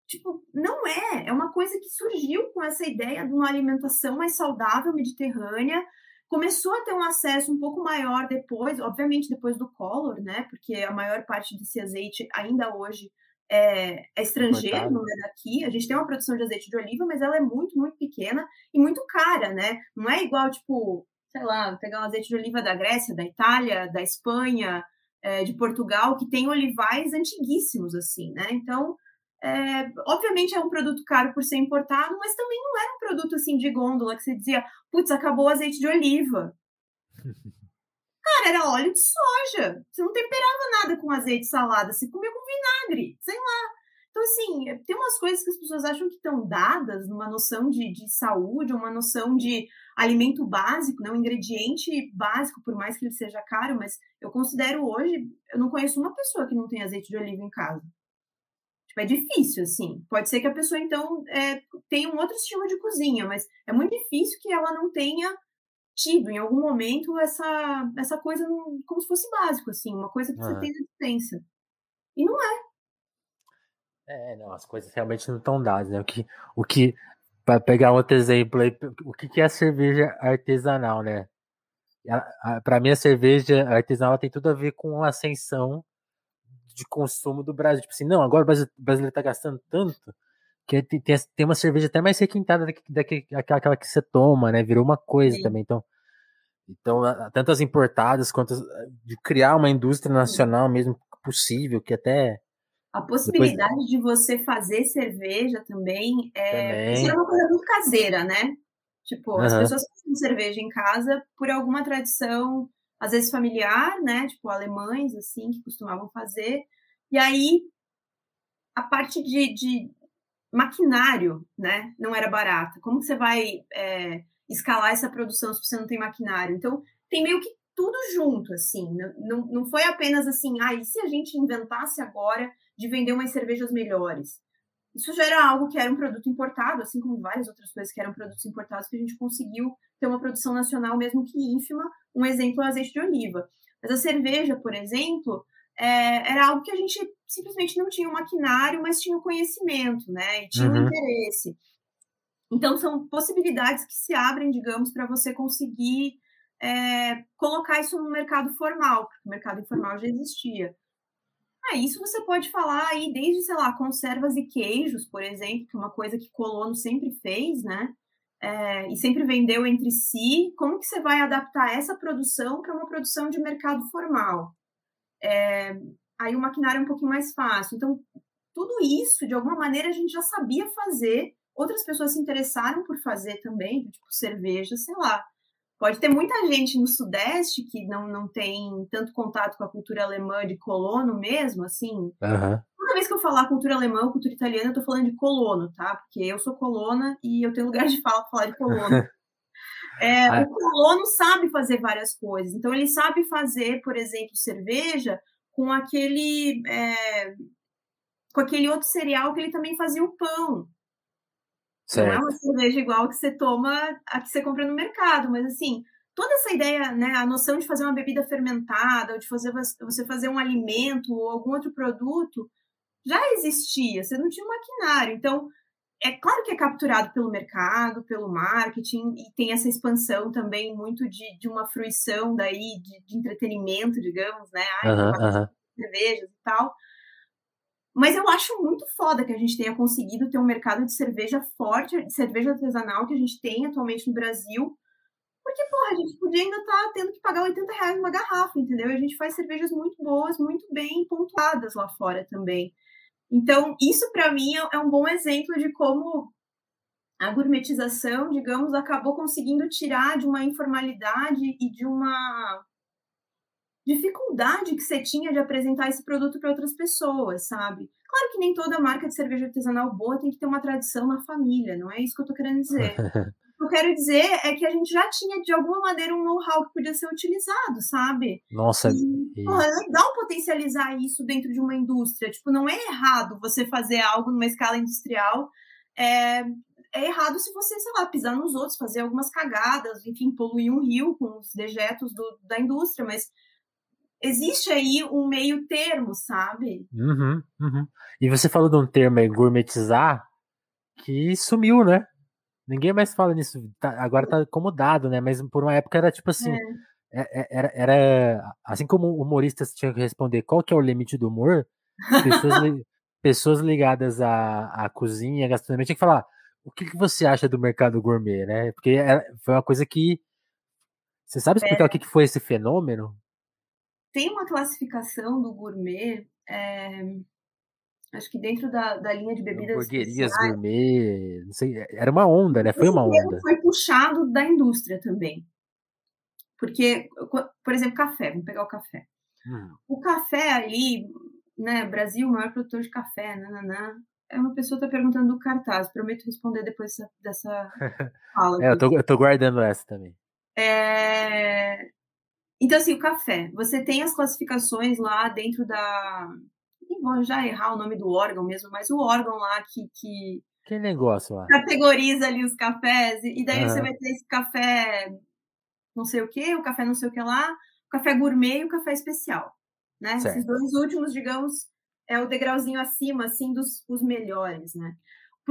Tipo, não é. É uma coisa que surgiu com essa ideia de uma alimentação mais saudável, mediterrânea. Começou a ter um acesso um pouco maior depois, obviamente depois do Collor, né? Porque a maior parte desse azeite ainda hoje é, é estrangeiro, não é daqui. A gente tem uma produção de azeite de oliva, mas ela é muito, muito pequena e muito cara, né? Não é igual, tipo, sei lá, pegar um azeite de oliva da Grécia, da Itália, da Espanha, é, de Portugal, que tem olivais antiguíssimos, assim, né? Então, é, obviamente é um produto caro por ser importado, mas também não era um produto assim de gôndola que você dizia, putz, acabou o azeite de oliva. Cara, era óleo de soja. Você não temperava nada com azeite salada, você comia com vinagre, sei lá. Então, assim, tem umas coisas que as pessoas acham que estão dadas numa noção de, de saúde, uma noção de alimento básico, né? um ingrediente básico, por mais que ele seja caro, mas eu considero hoje, eu não conheço uma pessoa que não tem azeite de oliva em casa. Tipo, é difícil, assim. Pode ser que a pessoa, então, é, tenha um outro estilo de cozinha, mas é muito difícil que ela não tenha tido em algum momento essa, essa coisa como se fosse básico, assim, uma coisa que você tem na dispensa. E não é. É, não, as coisas realmente não estão dadas, né? O que, o que para pegar outro exemplo aí, o que, que é a cerveja artesanal, né? Para mim, a cerveja artesanal tem tudo a ver com a ascensão de consumo do Brasil. Tipo assim, não, agora o brasileiro está gastando tanto que tem, tem uma cerveja até mais requintada do que aquela que você toma, né? Virou uma coisa Sim. também. Então, então, tanto as importadas quanto as, de criar uma indústria nacional mesmo possível, que até. A possibilidade Depois... de você fazer cerveja também é, também. é uma coisa muito caseira, né? Tipo, uhum. as pessoas fazem cerveja em casa por alguma tradição, às vezes familiar, né? Tipo, alemães, assim, que costumavam fazer. E aí, a parte de, de maquinário, né? Não era barata. Como que você vai é, escalar essa produção se você não tem maquinário? Então, tem meio que tudo junto, assim. Não, não foi apenas assim, ah, e se a gente inventasse agora de vender umas cervejas melhores? Isso já era algo que era um produto importado, assim como várias outras coisas que eram produtos importados, que a gente conseguiu ter uma produção nacional, mesmo que ínfima. Um exemplo é o azeite de oliva. Mas a cerveja, por exemplo, é, era algo que a gente simplesmente não tinha o maquinário, mas tinha o conhecimento, né? E tinha o uhum. um interesse. Então, são possibilidades que se abrem, digamos, para você conseguir é, colocar isso no mercado formal, porque o mercado informal já existia. Ah, isso você pode falar aí desde, sei lá, conservas e queijos, por exemplo, que é uma coisa que Colono sempre fez, né? É, e sempre vendeu entre si. Como que você vai adaptar essa produção para uma produção de mercado formal? É, aí o maquinário é um pouquinho mais fácil. Então, tudo isso, de alguma maneira, a gente já sabia fazer. Outras pessoas se interessaram por fazer também, tipo cerveja, sei lá. Pode ter muita gente no Sudeste que não, não tem tanto contato com a cultura alemã de colono mesmo, assim. Uhum. Toda vez que eu falar cultura alemã ou cultura italiana, eu tô falando de colono, tá? Porque eu sou colona e eu tenho lugar de fala para falar de colono. é, ah. O colono sabe fazer várias coisas. Então, ele sabe fazer, por exemplo, cerveja com aquele... É, com aquele outro cereal que ele também fazia o pão. Certo. Não é uma cerveja igual que você toma, a que você compra no mercado, mas assim, toda essa ideia, né, a noção de fazer uma bebida fermentada, ou de fazer você fazer um alimento ou algum outro produto, já existia, você não tinha um maquinário. Então, é claro que é capturado pelo mercado, pelo marketing, e tem essa expansão também muito de, de uma fruição daí, de, de entretenimento, digamos, né? Ai, uhum, cervejas e tal. Mas eu acho muito foda que a gente tenha conseguido ter um mercado de cerveja forte, de cerveja artesanal que a gente tem atualmente no Brasil. Porque, porra, a gente podia ainda estar tá tendo que pagar 80 reais uma garrafa, entendeu? E a gente faz cervejas muito boas, muito bem pontuadas lá fora também. Então, isso para mim é um bom exemplo de como a gourmetização, digamos, acabou conseguindo tirar de uma informalidade e de uma dificuldade que você tinha de apresentar esse produto para outras pessoas, sabe? Claro que nem toda marca de cerveja artesanal boa tem que ter uma tradição na família, não é isso que eu estou querendo dizer. o que eu quero dizer é que a gente já tinha, de alguma maneira, um know-how que podia ser utilizado, sabe? Nossa, e, porra, é legal potencializar isso dentro de uma indústria. Tipo, não é errado você fazer algo numa escala industrial. É, é errado se você, sei lá, pisar nos outros, fazer algumas cagadas, enfim, poluir um rio com os dejetos do, da indústria, mas existe aí um meio termo, sabe? Uhum, uhum. E você falou de um termo aí, gourmetizar, que sumiu, né? Ninguém mais fala nisso. Tá, agora tá acomodado, né? Mas por uma época era tipo assim. É. é, é era, era assim como humoristas tinham que responder qual que é o limite do humor, pessoas, pessoas ligadas à, à cozinha, à gastronomia, tinham que falar o que, que você acha do mercado gourmet, né? Porque era, foi uma coisa que. Você sabe explicar é. o que, que foi esse fenômeno? Tem uma classificação do gourmet, é, acho que dentro da, da linha de bebidas. Hamburguerias gourmet, não sei, era uma onda, né? Foi uma onda. Foi puxado da indústria também. Porque, por exemplo, café, vamos pegar o café. Hum. O café ali, né, Brasil, maior produtor de café, nananã, é uma pessoa está perguntando do cartaz, prometo responder depois dessa, fala. é, eu tô, eu tô guardando essa também. É, então, assim, o café. Você tem as classificações lá dentro da. Vou já errar o nome do órgão mesmo, mas o órgão lá que. Que, que negócio lá? Categoriza ali os cafés. E daí uhum. você vai ter esse café não sei o que, o café não sei o que lá, o café gourmet e o café especial. Né? Esses dois últimos, digamos, é o degrauzinho acima, assim, dos os melhores, né?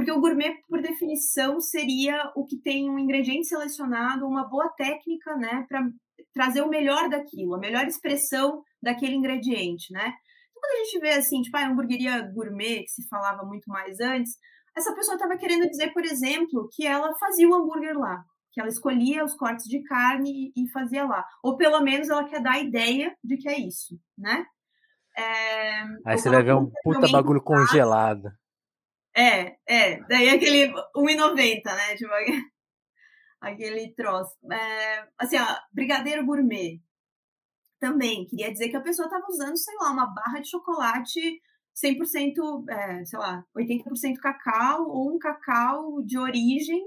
Porque o gourmet, por definição, seria o que tem um ingrediente selecionado, uma boa técnica, né, para trazer o melhor daquilo, a melhor expressão daquele ingrediente, né? Então, quando a gente vê assim, tipo, a hamburgueria gourmet, que se falava muito mais antes, essa pessoa estava querendo dizer, por exemplo, que ela fazia o hambúrguer lá, que ela escolhia os cortes de carne e, fazia lá. Ou pelo menos ela quer dar a ideia de que é isso, né? É, Aí você vai ver um puta bagulho congelado. É, é. Daí aquele 1,90, né? Tipo, aquele troço. É, assim, ó, brigadeiro gourmet. Também, queria dizer que a pessoa estava usando, sei lá, uma barra de chocolate 100%, é, sei lá, 80% cacau ou um cacau de origem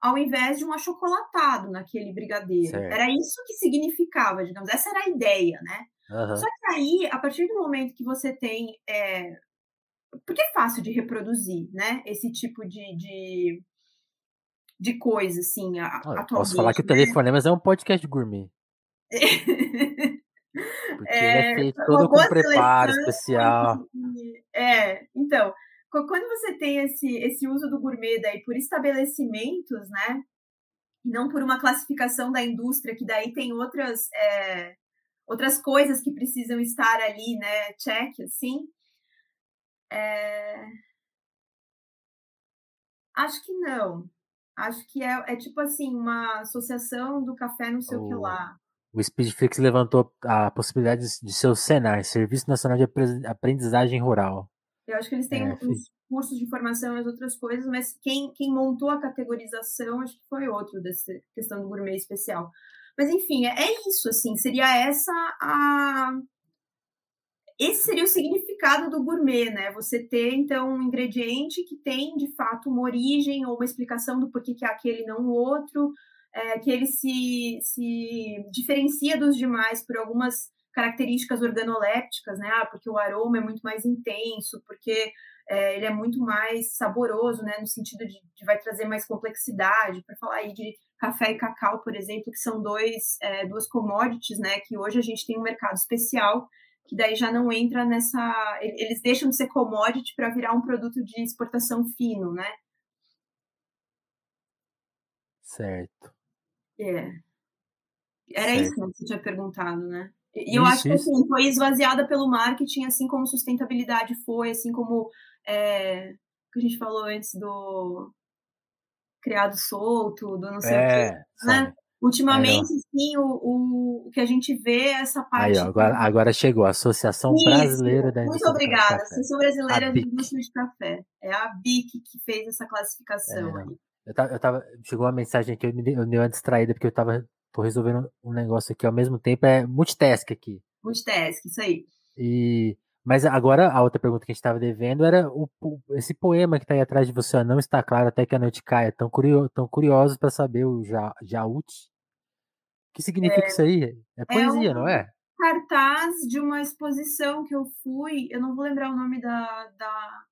ao invés de um achocolatado naquele brigadeiro. Certo. Era isso que significava, digamos, essa era a ideia, né? Uhum. Só que aí, a partir do momento que você tem. É, porque é fácil de reproduzir, né? Esse tipo de, de de coisa, assim, a, atualmente. Posso falar que o Telefonemas é um podcast gourmet. Porque é, ele é feito todo com preparo especial. É, então, quando você tem esse, esse uso do gourmet daí por estabelecimentos, né? Não por uma classificação da indústria, que daí tem outras, é, outras coisas que precisam estar ali, né? Check, assim. É... Acho que não. Acho que é, é tipo assim, uma associação do café não sei o, o que lá. O Speedflix levantou a possibilidade de ser o Senar, Serviço Nacional de Aprendizagem Rural. Eu acho que eles têm é, uns cursos de formação e outras coisas, mas quem, quem montou a categorização acho que foi outro dessa questão do gourmet especial. Mas enfim, é, é isso, assim, seria essa a. Esse seria o significado do gourmet, né? Você ter, então, um ingrediente que tem, de fato, uma origem ou uma explicação do porquê que é aquele não o outro, é, que ele se, se diferencia dos demais por algumas características organolépticas, né? Ah, porque o aroma é muito mais intenso, porque é, ele é muito mais saboroso, né? No sentido de, de vai trazer mais complexidade. Para falar aí de café e cacau, por exemplo, que são dois, é, duas commodities, né? Que hoje a gente tem um mercado especial que daí já não entra nessa. Eles deixam de ser commodity para virar um produto de exportação fino, né? Certo. É. Era certo. isso que você tinha perguntado, né? E eu acho que assim, foi esvaziada pelo marketing, assim como sustentabilidade foi, assim como é, o que a gente falou antes do criado solto, do não sei é, o que, né? Ultimamente, é, sim, o, o, que a gente vê é essa parte. Aí, ó, agora, agora chegou a Associação Isso, Brasileira da Indústria. Muito obrigada, Associação Brasileira da Indústria de Café. É a BIC que fez essa classificação é, aí. Eu tava, eu tava, chegou uma mensagem aqui, eu me eu dei uma distraída porque eu tava tô resolvendo um negócio aqui ao mesmo tempo, é multitask aqui. Multitask, isso aí. E, mas agora a outra pergunta que a gente estava devendo era o, esse poema que está aí atrás de você, não está claro até que a noite caia. Tão, curio, tão curiosos para saber o ja, Jaut. O que significa é, isso aí? É poesia, é um não é? Cartaz de uma exposição que eu fui, eu não vou lembrar o nome da. da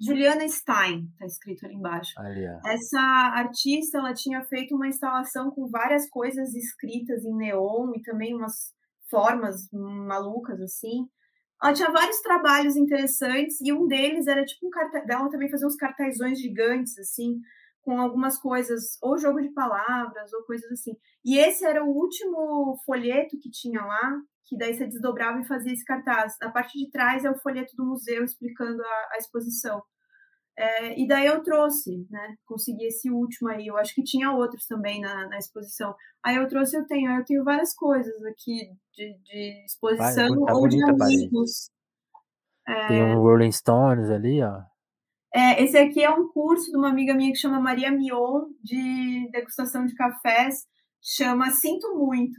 Juliana Stein, está escrito ali embaixo. Ali, Essa artista, ela tinha feito uma instalação com várias coisas escritas em neon e também umas formas malucas assim. Ela tinha vários trabalhos interessantes e um deles era tipo um cartaz, ela também fazia uns cartazões gigantes assim, com algumas coisas, ou jogo de palavras, ou coisas assim. E esse era o último folheto que tinha lá, que daí você desdobrava e fazia esse cartaz. A parte de trás é o folheto do museu explicando a, a exposição. É, e daí eu trouxe, né? Consegui esse último aí. Eu acho que tinha outros também na, na exposição. Aí eu trouxe, eu tenho, eu tenho várias coisas aqui de, de exposição Vai, tá ou de amigos. É, Tem um Rolling Stones ali, ó. É, esse aqui é um curso de uma amiga minha que chama Maria Mion, de degustação de cafés. Chama Sinto Muito.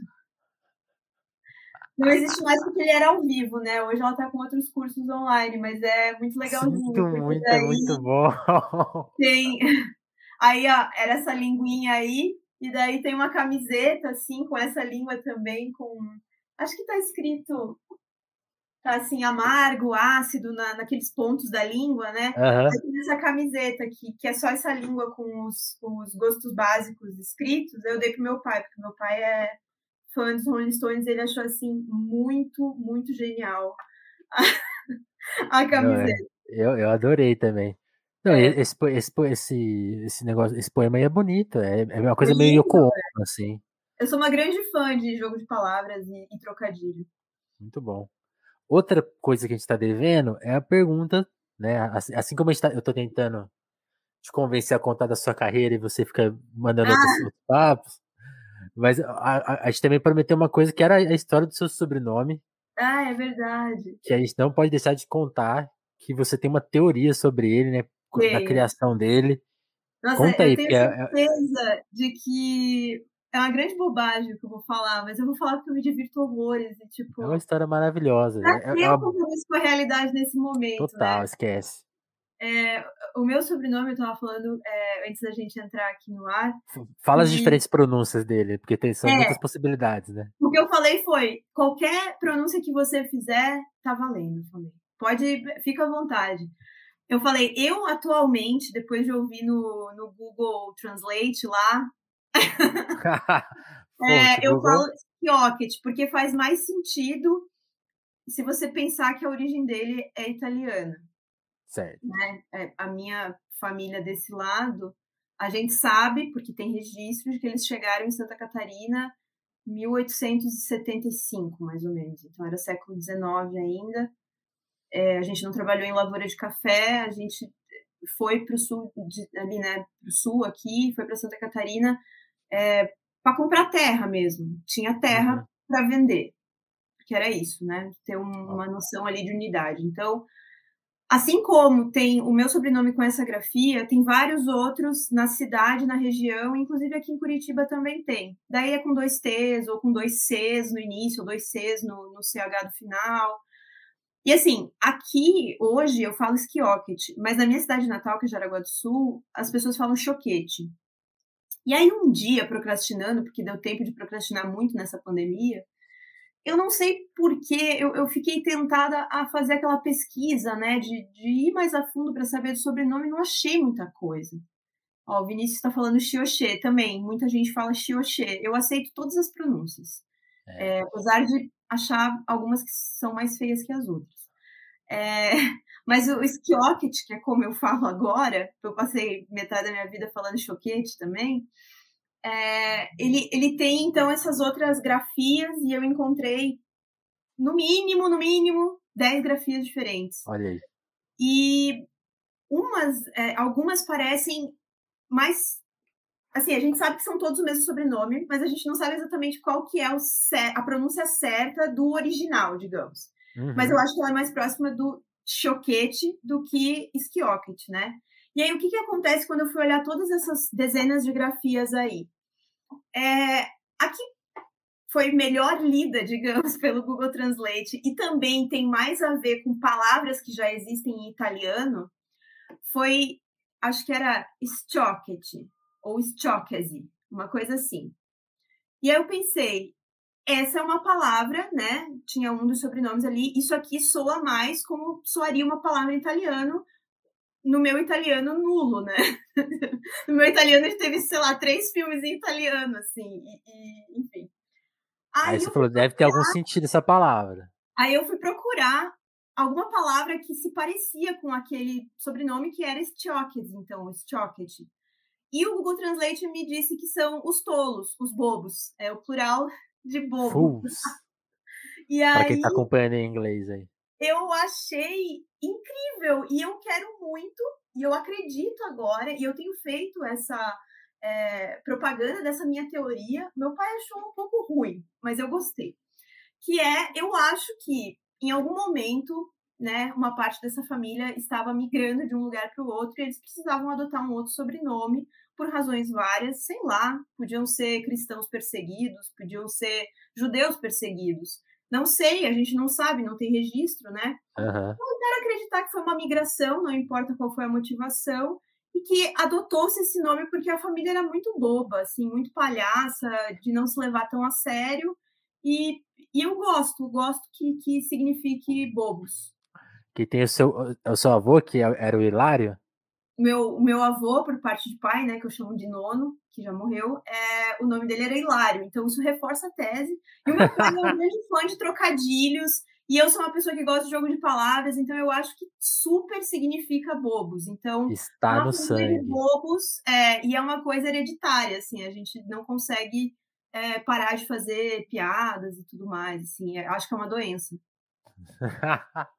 Não existe mais porque ele era ao vivo, né? Hoje ela tá com outros cursos online, mas é muito legalzinho. Muito, muito, é muito bom. Tem. Aí, ó, era essa linguinha aí, e daí tem uma camiseta, assim, com essa língua também, com. Acho que tá escrito. Tá assim, amargo, ácido na, naqueles pontos da língua, né? Uhum. essa camiseta aqui, que é só essa língua com os, os gostos básicos escritos. Eu dei pro meu pai, porque meu pai é fã dos Rolling Stones, ele achou assim muito, muito genial a, é, camiseta. Eu, eu adorei também. Não, é. esse, esse, esse, esse negócio, esse poema aí é bonito, é, é uma coisa meio Yoko Ono, assim. Eu sou uma grande fã de jogo de palavras e, e trocadilho. Muito bom. Outra coisa que a gente está devendo é a pergunta, né? Assim, assim como tá, eu estou tentando te convencer a contar da sua carreira e você fica mandando ah. outros, outros papos, mas a, a, a, gente também prometeu uma coisa que era a história do seu sobrenome. Ah, é verdade. Que a gente não pode deixar de contar que você tem uma teoria sobre ele, né? Sim. Da criação dele. Nossa, Conta eu aí, tenho é, é certeza é... de que é uma grande bobagem o que eu vou falar, mas eu vou falar porque eu me divirto horrores. E, tipo, é uma história maravilhosa. Pra é, é uma... isso com a realidade nesse momento. Total, né? esquece. É, o meu sobrenome, eu estava falando é, antes da gente entrar aqui no ar. Fala as diferentes pronúncias dele, porque tem, são é, muitas possibilidades, né? O que eu falei foi: qualquer pronúncia que você fizer, tá valendo. falei. Pode, fica à vontade. Eu falei, eu atualmente, depois de ouvir no, no Google Translate lá, é, eu falo Skiocket, porque faz mais sentido se você pensar que a origem dele é italiana. Certo. Né? É, a minha família desse lado, a gente sabe, porque tem registros, de que eles chegaram em Santa Catarina 1875, mais ou menos. Então era século XIX ainda. É, a gente não trabalhou em lavoura de café, a gente foi para o sul, de, ali, né, para o sul aqui, foi para Santa Catarina é, para comprar terra mesmo. Tinha terra uhum. para vender, que era isso, né? Ter um, uma noção ali de unidade. Então, assim como tem o meu sobrenome com essa grafia, tem vários outros na cidade, na região, inclusive aqui em Curitiba também tem. Daí é com dois T's ou com dois C's no início, ou dois C's no, no CH do final. E assim, aqui, hoje, eu falo esquioquete, mas na minha cidade natal, que é Jaraguá do Sul, as pessoas falam choquete. E aí, um dia, procrastinando, porque deu tempo de procrastinar muito nessa pandemia, eu não sei porquê, eu, eu fiquei tentada a fazer aquela pesquisa, né, de, de ir mais a fundo para saber do sobrenome, não achei muita coisa. Ó, o Vinícius está falando Xioxê também, muita gente fala Xioxê. Eu aceito todas as pronúncias, é. É, apesar de achar algumas que são mais feias que as outras. É, mas o esquioquete, que é como eu falo agora, eu passei metade da minha vida falando choquete também, é, ele, ele tem então essas outras grafias e eu encontrei no mínimo, no mínimo, 10 grafias diferentes. Olha aí. E umas, é, algumas parecem mais assim, a gente sabe que são todos o mesmo sobrenome, mas a gente não sabe exatamente qual que é a pronúncia certa do original, digamos. Uhum. Mas eu acho que ela é mais próxima do choquete do que esquioquete, né? E aí, o que, que acontece quando eu fui olhar todas essas dezenas de grafias aí? É, aqui foi melhor lida, digamos, pelo Google Translate e também tem mais a ver com palavras que já existem em italiano, foi, acho que era sciocchete ou sciocchese, uma coisa assim. E aí eu pensei, essa é uma palavra, né? Tinha um dos sobrenomes ali. Isso aqui soa mais como soaria uma palavra em italiano, no meu italiano nulo, né? no meu italiano ele teve, sei lá, três filmes em italiano, assim, e, e enfim. Aí, Aí você falou, deve ter algum sentido essa palavra. Aí eu fui procurar alguma palavra que se parecia com aquele sobrenome que era Stiocket, então, Stiocket. E o Google Translate me disse que são os tolos, os bobos. É o plural de bobo. Fools. e aí, pra quem tá acompanhando em inglês aí. Eu achei incrível e eu quero muito, e eu acredito agora, e eu tenho feito essa é, propaganda dessa minha teoria. Meu pai achou um pouco ruim, mas eu gostei. Que é, eu acho que em algum momento, né, uma parte dessa família estava migrando de um lugar para o outro e eles precisavam adotar um outro sobrenome por razões várias, sei lá, podiam ser cristãos perseguidos, podiam ser judeus perseguidos. Não sei, a gente não sabe, não tem registro, né? Uhum. Eu quero acreditar que foi uma migração, não importa qual foi a motivação, e que adotou-se esse nome porque a família era muito boba, assim, muito palhaça, de não se levar tão a sério. E, e eu gosto, gosto que, que signifique bobos. Que tem o seu, o seu avô, que é, era o Hilário? Meu, meu avô, por parte de pai, né, que eu chamo de nono, que já morreu, é, o nome dele era Hilário, então isso reforça a tese. E o meu pai é um grande fã de trocadilhos, e eu sou uma pessoa que gosta de jogo de palavras, então eu acho que super significa bobos. Então, está no sangue. bobos, é, e é uma coisa hereditária, assim, a gente não consegue é, parar de fazer piadas e tudo mais, assim, é, acho que é uma doença.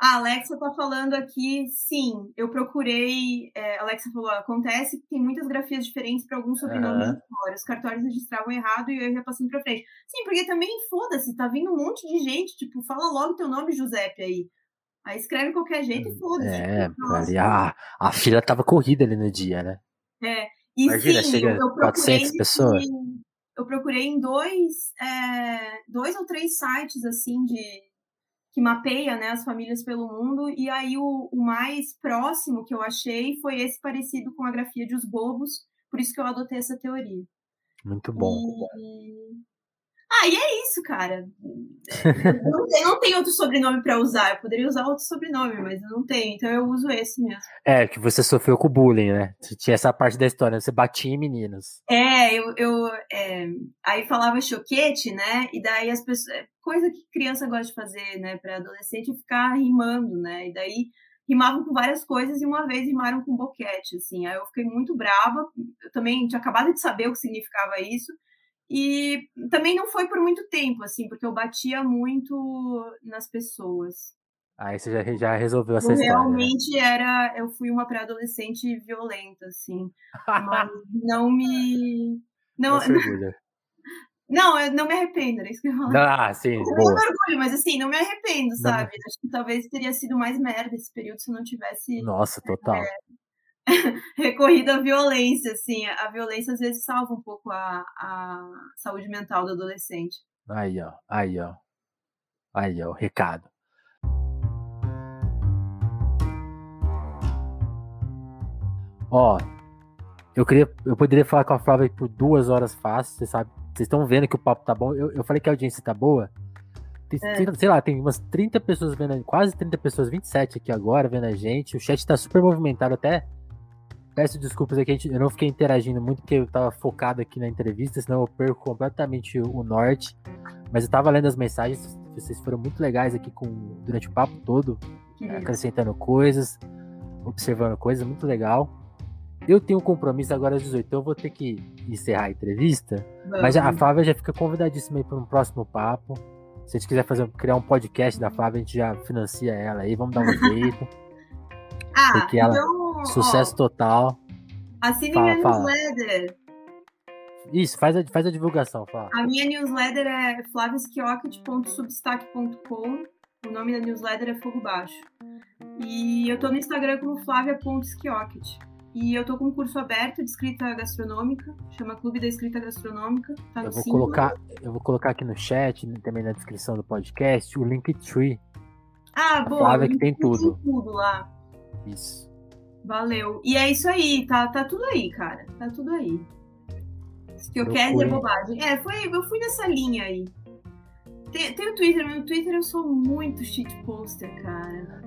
A Alexa está falando aqui, sim, eu procurei. É, a Alexa falou: acontece que tem muitas grafias diferentes para alguns sobrenomes uhum. Os cartórios registravam errado e eu ia passando para frente. Sim, porque também, foda-se, tá vindo um monte de gente, tipo, fala logo teu nome, Giuseppe, aí. Aí escreve qualquer jeito e foda-se. É, tipo, ali a, a fila tava corrida ali no dia, né? É. E Imagina, sim, chega eu 400 pessoas. Em, eu procurei em dois, é, dois ou três sites, assim, de que mapeia né, as famílias pelo mundo, e aí o, o, mais próximo que eu achei foi esse parecido com a grafia de Os Bobos, por isso que eu adotei essa teoria. Muito bom. E... Ah, e é isso, cara. Não, tem, não tem outro sobrenome para usar. Eu poderia usar outro sobrenome, mas eu não tenho, então eu uso esse mesmo. É, que você sofreu com bullying, né? Tinha essa parte da história, você batia em meninos. É, eu, eu é, aí falava choquete, né? E daí as pessoas. É, coisa que criança gosta de fazer, né, para adolescente, é ficar rimando, né? E daí rimavam com várias coisas e uma vez rimaram com boquete, assim. Aí eu fiquei muito brava. Eu também tinha acabado de saber o que significava isso. E também não foi por muito tempo, assim, porque eu batia muito nas pessoas. Aí você já, já resolveu essa eu história. Né? Realmente né? era. Eu fui uma pré-adolescente violenta, assim. mas não me. Não, não, eu não me arrependo, era isso que eu falei. Ah, sim. Eu boa. orgulho, mas assim, não me arrependo, sabe? Não. Acho que talvez teria sido mais merda esse período se eu não tivesse. Nossa, total. É, recorrido à violência, assim. A violência às vezes salva um pouco a, a saúde mental do adolescente. Aí, ó, aí, ó. Aí, ó, o recado. Ó, eu queria, eu poderia falar com a Flávia por duas horas fácil, você sabe. Vocês estão vendo que o papo tá bom. Eu, eu falei que a audiência tá boa. Tem, é. Sei lá, tem umas 30 pessoas vendo, quase 30 pessoas, 27 aqui agora vendo a gente. O chat tá super movimentado até. Peço desculpas aqui, eu não fiquei interagindo muito porque eu tava focado aqui na entrevista, senão eu perco completamente o norte. Mas eu tava lendo as mensagens, vocês foram muito legais aqui com, durante o papo todo, acrescentando coisas, observando coisas, muito legal. Eu tenho um compromisso agora às 18, então eu vou ter que encerrar a entrevista. Mas a Flávia já fica convidadíssima aí para um próximo papo. Se a gente quiser fazer, criar um podcast da Flávia, a gente já financia ela aí, vamos dar um jeito. ah, ela, então Sucesso ó, total. Assine fala, minha fala. newsletter. Isso, faz a, faz a divulgação, fala. A minha newsletter é flaviskiocket.substack.com. O nome da newsletter é Fogo Baixo. E eu tô no Instagram como flavia.skiocket. E eu tô com um curso aberto de escrita gastronômica, chama Clube da Escrita Gastronômica. Tá eu, vou colocar, eu vou colocar aqui no chat, também na descrição do podcast, o Linktree. Ah, boa. Flávia que tem tudo. Tem tudo lá. Isso. Valeu. E é isso aí, tá, tá tudo aí, cara. Tá tudo aí. Se que eu, eu quero é bobagem. É, foi, eu fui nessa linha aí. Tem, tem o Twitter, mas no Twitter eu sou muito shit poster, cara.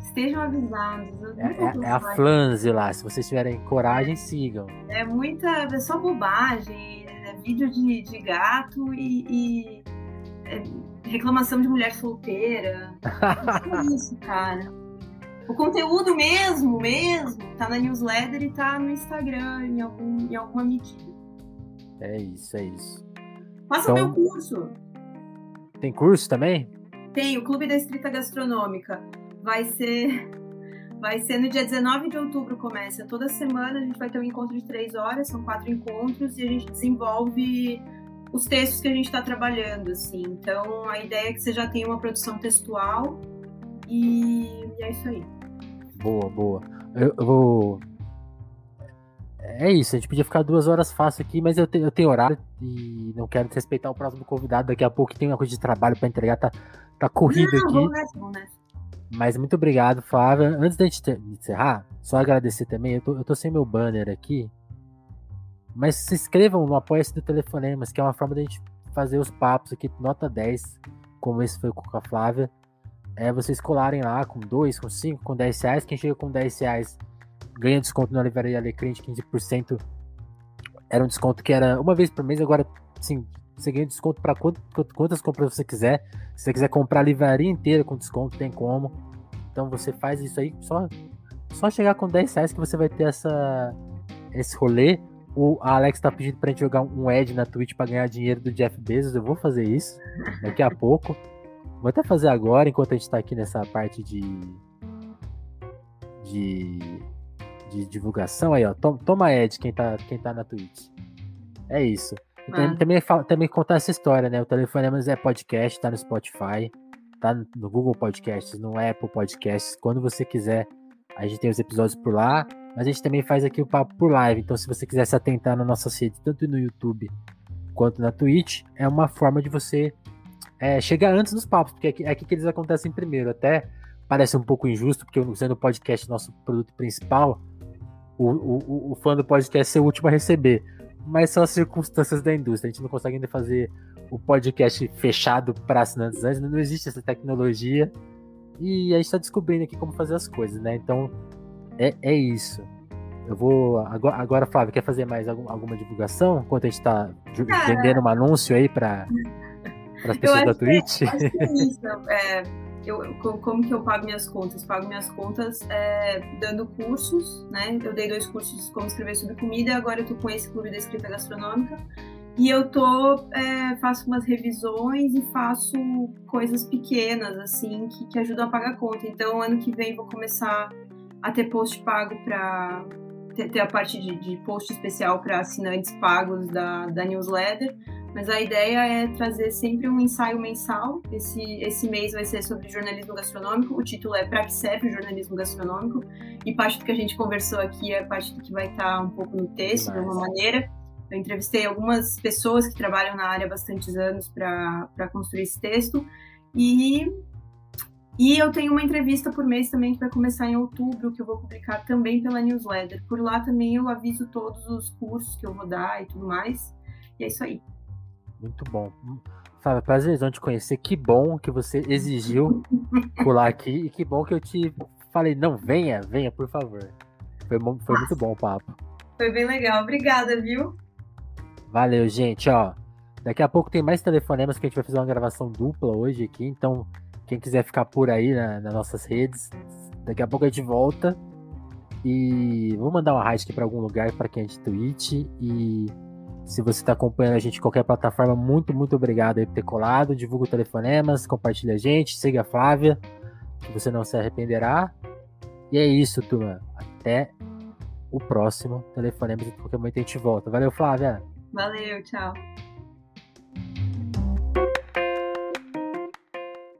Estejam avisados. É, é, é, a flanze lá. Se vocês tiverem coragem, sigam. É muita. É só bobagem. É vídeo de, de gato e. e é reclamação de mulher solteira. é isso, cara. O conteúdo mesmo, mesmo, tá na newsletter e tá no Instagram em, algum, em alguma medida. É isso, é isso. Faça então, o meu curso. Tem curso também? Tem, o Clube da Escrita Gastronômica. Vai ser. Vai ser no dia 19 de outubro, começa. Toda semana a gente vai ter um encontro de três horas, são quatro encontros, e a gente desenvolve os textos que a gente está trabalhando, assim. Então, a ideia é que você já tenha uma produção textual e, e é isso aí. Boa, boa. Eu, eu, vou. É isso, a gente podia ficar duas horas fácil aqui, mas eu, te, eu tenho horário e não quero desrespeitar o próximo convidado. Daqui a pouco tem uma coisa de trabalho para entregar, tá, tá corrido não, aqui. Mas muito obrigado, Flávia. Antes da gente encerrar, só agradecer também. Eu tô, eu tô sem meu banner aqui. Mas se inscrevam no Apoia-se do Telefonemas, que é uma forma da gente fazer os papos aqui, nota 10, como esse foi com a Flávia é vocês colarem lá com 2, com 5, com 10 reais. Quem chega com 10 reais ganha desconto na livraria Alecrim de 15%. Era um desconto que era uma vez por mês, agora sim, você ganha desconto para quantas compras você quiser. Se você quiser comprar a livraria inteira com desconto, tem como. Então você faz isso aí, só, só chegar com 10 reais que você vai ter essa, esse rolê. O Alex tá pedindo pra gente jogar um ad na Twitch para ganhar dinheiro do Jeff Bezos. Eu vou fazer isso daqui a pouco. Vou até fazer agora, enquanto a gente tá aqui nessa parte de. de. de divulgação aí, ó. Toma, toma Ed, quem tá, quem tá na Twitch. É isso. Ah. também, também contar essa história, né? O Telefonemas é podcast, tá no Spotify, tá no Google Podcasts, no Apple Podcasts. Quando você quiser, a gente tem os episódios por lá. Mas a gente também faz aqui o papo por live. Então, se você quiser se atentar nas nossas redes, tanto no YouTube quanto na Twitch, é uma forma de você é, chegar antes nos papos, porque é aqui, é aqui que eles acontecem primeiro. Até parece um pouco injusto, porque sendo o podcast nosso produto principal, o, o, o fã do podcast ser o último a receber. Mas são as circunstâncias da indústria. A gente não consegue ainda fazer o podcast fechado para assinantes antes, não existe essa tecnologia. E a gente está descobrindo aqui como fazer as coisas, né? Então, é, é isso. Eu vou. Agora, agora, Flávio, quer fazer mais algum, alguma divulgação? Enquanto a gente está vendendo um anúncio aí para para as pessoas da Twitch? Que, acho que é isso. É, eu, como que eu pago minhas contas? Pago minhas contas é, dando cursos, né? Eu dei dois cursos como escrever sobre comida agora eu tô com esse clube da escrita gastronômica. E eu tô, é, faço umas revisões e faço coisas pequenas, assim, que, que ajudam a pagar a conta. Então, ano que vem vou começar a ter post pago para ter, ter, a parte de, de post especial para assinantes pagos da, da newsletter. Mas a ideia é trazer sempre um ensaio mensal. Esse, esse mês vai ser sobre jornalismo gastronômico. O título é Para que serve o jornalismo gastronômico? E parte do que a gente conversou aqui é parte do que vai estar um pouco no texto, de alguma maneira. Eu entrevistei algumas pessoas que trabalham na área há bastantes anos para construir esse texto. E, e eu tenho uma entrevista por mês também que vai começar em outubro, que eu vou publicar também pela newsletter. Por lá também eu aviso todos os cursos que eu vou dar e tudo mais. E é isso aí. Muito bom. Fábio, prazerzão te conhecer. Que bom que você exigiu pular aqui e que bom que eu te falei, não, venha, venha, por favor. Foi, foi muito bom o papo. Foi bem legal. Obrigada, viu? Valeu, gente, ó. Daqui a pouco tem mais telefonemas que a gente vai fazer uma gravação dupla hoje aqui, então quem quiser ficar por aí na, nas nossas redes, daqui a pouco a gente volta. E vou mandar uma raid aqui para algum lugar para quem é de Twitch e se você está acompanhando a gente em qualquer plataforma, muito, muito obrigado aí por ter colado. Divulga o telefonemas, compartilha a gente, siga a Flávia, que você não se arrependerá. E é isso, turma. Até o próximo telefonema. De qualquer momento a gente volta. Valeu, Flávia. Valeu, tchau.